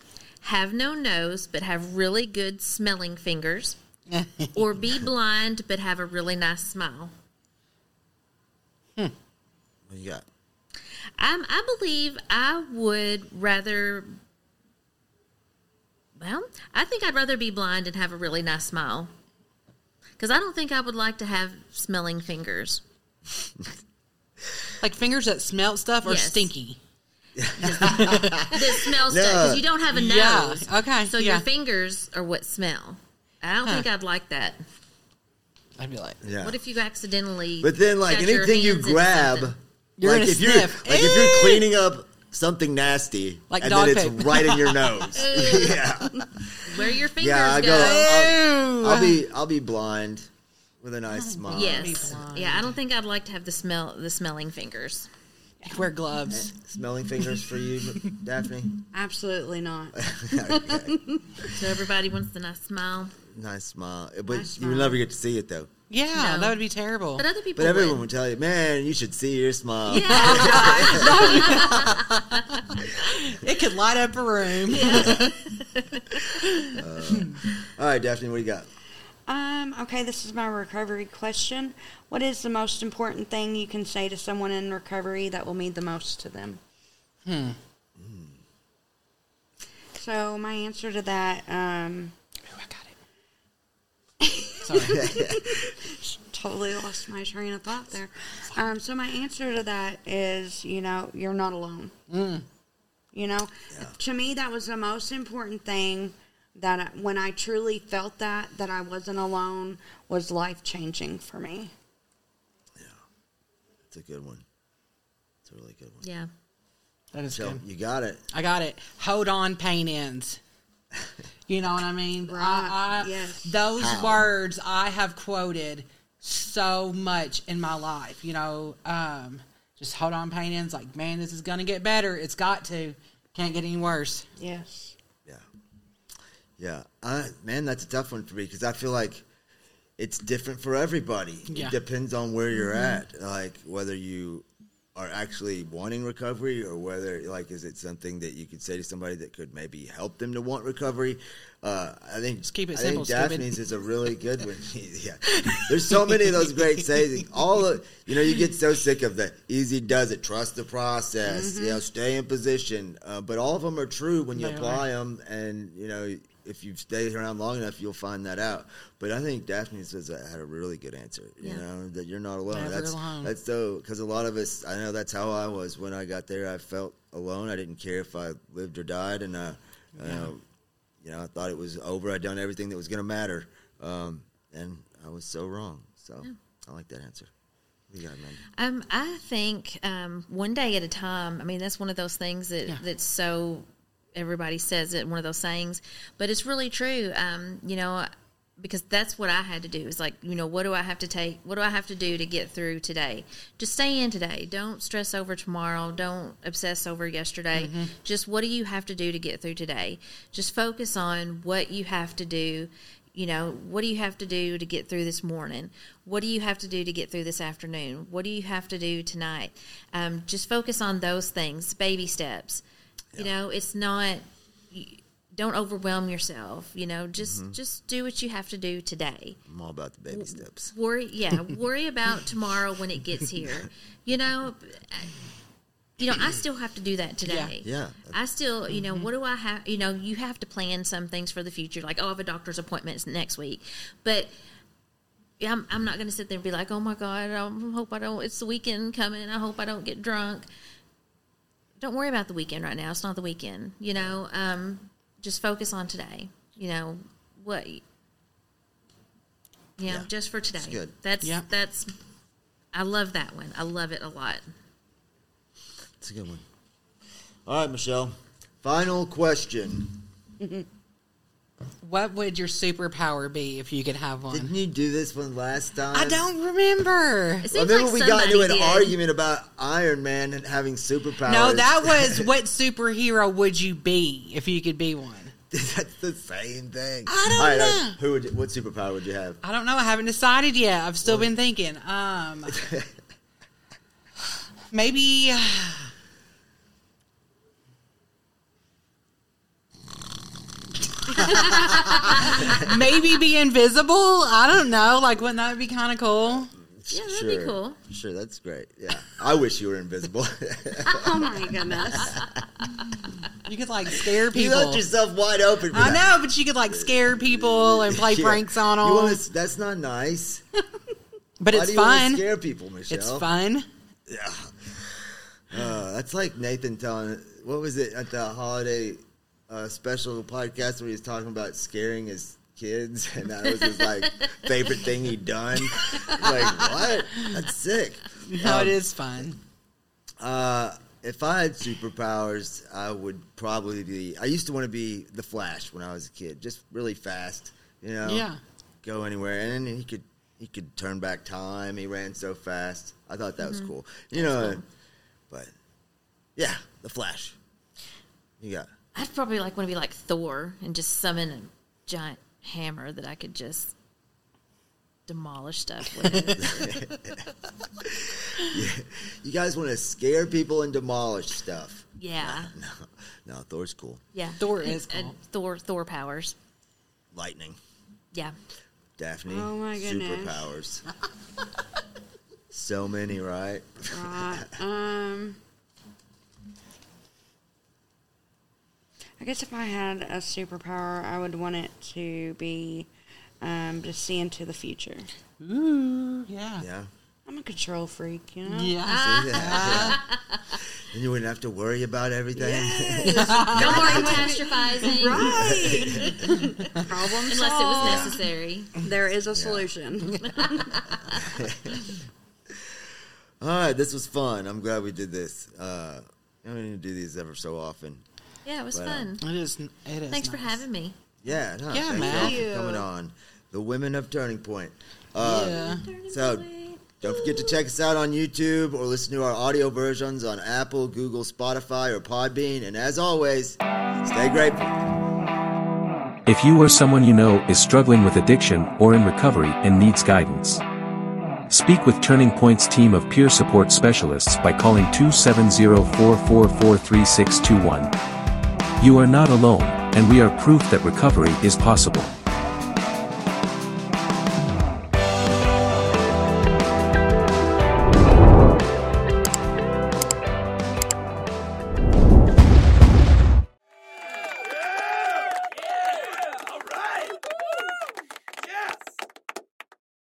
Have no nose but have really good smelling fingers, or be blind but have a really nice smile? What you got? Um, I believe I would rather. Well, I think I'd rather be blind and have a really nice smile. because I don't think I would like to have smelling fingers. Like fingers that smell stuff or Yes. stinky. That smells No. because you don't have a nose. Yeah, okay, So yeah. your fingers are what smell. I don't Huh. think I'd like that. I'd be like, Yeah. What if you accidentally? But then, like got your anything you hands into grab, something? You're like gonna if you're sniff. like if you're eh! cleaning up something nasty, Like and dog then it's poop. right in your nose. yeah, where your fingers yeah. I go? go. I'll, I'll be I'll be blind with a nice smile. Yes. Yeah, I don't think I'd like to have the smell the smelling fingers. wear gloves. Eh, smelling fingers for you, Daphne. Absolutely not. Okay. So everybody wants the nice smile. Nice smile, but Nice you never get to see it though. Yeah, No. that would be terrible. But other people But everyone would. would tell you, man, you should see your smile. Yeah, It could light up a room. All right, Daphne, what do you got? Um, okay, this is my recovery question. What is the most important thing you can say to someone in recovery that will mean the most to them? Hmm. So my answer to that, um, Ooh, I got it. Sorry. totally lost my train of thought there. Um, so my answer to that is, you know, you're not alone. You know, to me, that was the most important thing. That I, when I truly felt that that I wasn't alone was life changing for me. Yeah, it's a good one. It's a really good one. Yeah. That is So good. you got it. I got it. Hold on, pain ends. You know what I mean? Right, I, I, yes. Those How? words I have quoted so much in my life. You know, um, just hold on, pain ends. Like, man, this is going to get better. It's got to. Can't get any worse. Yes. Yeah. Yeah. I, man, that's a tough one for me because I feel like it's different for everybody. Yeah. It depends on where you're at, like whether you are actually wanting recovery or whether, like, is it something that you could say to somebody that could maybe help them to want recovery? Uh, I think Just keep it I simple, think. Daphne's is a really good one. yeah, there's so many of those great sayings. All of, you know, you get so sick of the easy does it, trust the process, you know, stay in position. Uh, but all of them are true when you They apply them, and you know, if you stay around long enough, you'll find that out. But I think Daphne has a, had a really good answer. You Yeah. know, that you're not alone. Never that's alone. that's so because a lot of us. I know that's how I was when I got there. I felt alone. I didn't care if I lived or died, and uh, uh, you know, I thought it was over. I'd done everything that was going to matter, um, and I was so wrong. So I like that answer. What do you got, Amanda? Um, I think um, one day at a time. I mean, that's one of those things that Yeah. that's so everybody says it. One of those sayings, but it's really true. Um, you know, because that's what I had to do. Is like, you know, what do I have to take? What do I have to do to get through today? Just stay in today. Don't stress over tomorrow. Don't obsess over yesterday. Just what do you have to do to get through today? Just focus on what you have to do you know, what do you have to do to get through this morning? What do you have to do to get through this afternoon? What do you have to do tonight? Um, just focus on those things, baby steps. You know, it's not. Don't overwhelm yourself. You know, just mm-hmm. just do what you have to do today. I'm all about the baby steps. Worry, yeah, worry about tomorrow when it gets here. You know, uh, you know, I still have to do that today. Yeah. I still, you know, mm-hmm. what do I have? You know, you have to plan some things for the future, like oh, I have a doctor's appointment next week, but. yeah, I'm, I'm not going to sit there and be like, oh my God, I hope I don't, it's the weekend coming. I hope I don't get drunk. Don't worry about the weekend right now. It's not the weekend. You know, um, just focus on today. You know, what, you know, Yeah. just for today. good. That's, Yeah. that's, I love that one. I love it a lot. It's a good one. All right, Michelle. Final question. What would your superpower be if you could have one? Didn't you do this one last time? I don't remember. It I seems remember like we got into an did. argument about Iron Man and having superpowers. No, that was what superhero would you be if you could be one? That's the same thing. I don't All right, all know. right, Who would? you, What superpower would you have? I don't know. I haven't decided yet. I've still been thinking. Um, maybe. maybe be invisible. I don't know. Like, wouldn't that be kind of cool? Yeah, that'd be cool. Sure, that's great. Yeah, I wish you were invisible. Oh my goodness. You could like scare people. you people. left yourself wide open. For I that. know, but you could like scare people and play Yeah. pranks on You them. wanna, that's not nice. but Why it's do you fun. Scare people, Michelle. It's fun. Yeah. Uh, that's like Nathan telling. What was it at the holiday uh, special podcast where he was talking about scaring his kids, and that was his like favorite thing he'd done. like what? That's sick. No, Um, it is fun. Uh, if I had superpowers, I would probably be. I used to want to be the Flash when I was a kid, just really fast. You know, Yeah. go anywhere, and he could he could turn back time. He ran so fast. I thought that was cool. You know, but yeah, the Flash. You got I'd probably like want to be like Thor and just summon a giant hammer that I could just demolish stuff with. you guys want to scare people and demolish stuff. yeah, No, no, Thor's cool. yeah. Thor is Uh, cool. Thor. Thor powers. Lightning, Yeah. Daphne. Oh my goodness. Superpowers. so many, right? Right. Um. I guess if I had a superpower, I would want it to be um, to see into the future. Ooh, yeah. Yeah. I'm a control freak, you know. Yeah. See? Yeah. And you wouldn't have to worry about everything. No more catastrophizing Right. Problem unless it was necessary. There is a solution. All right, this was fun. I'm glad we did this. Uh, I don't need to do these ever so often. Yeah, it was Well, fun. It is. It is. Thanks for having me. Yeah, no, Yeah, thank man. you all for coming on. The Women of Turning Point. Uh, Yeah. So don't forget to check us out on YouTube or listen to our audio versions on Apple, Google, Spotify, or Podbean. And as always, stay grateful. If you or someone you know is struggling with addiction or in recovery and needs guidance, speak with Turning Point's team of peer support specialists by calling 270-444-3621. You are not alone, and we are proof that recovery is possible.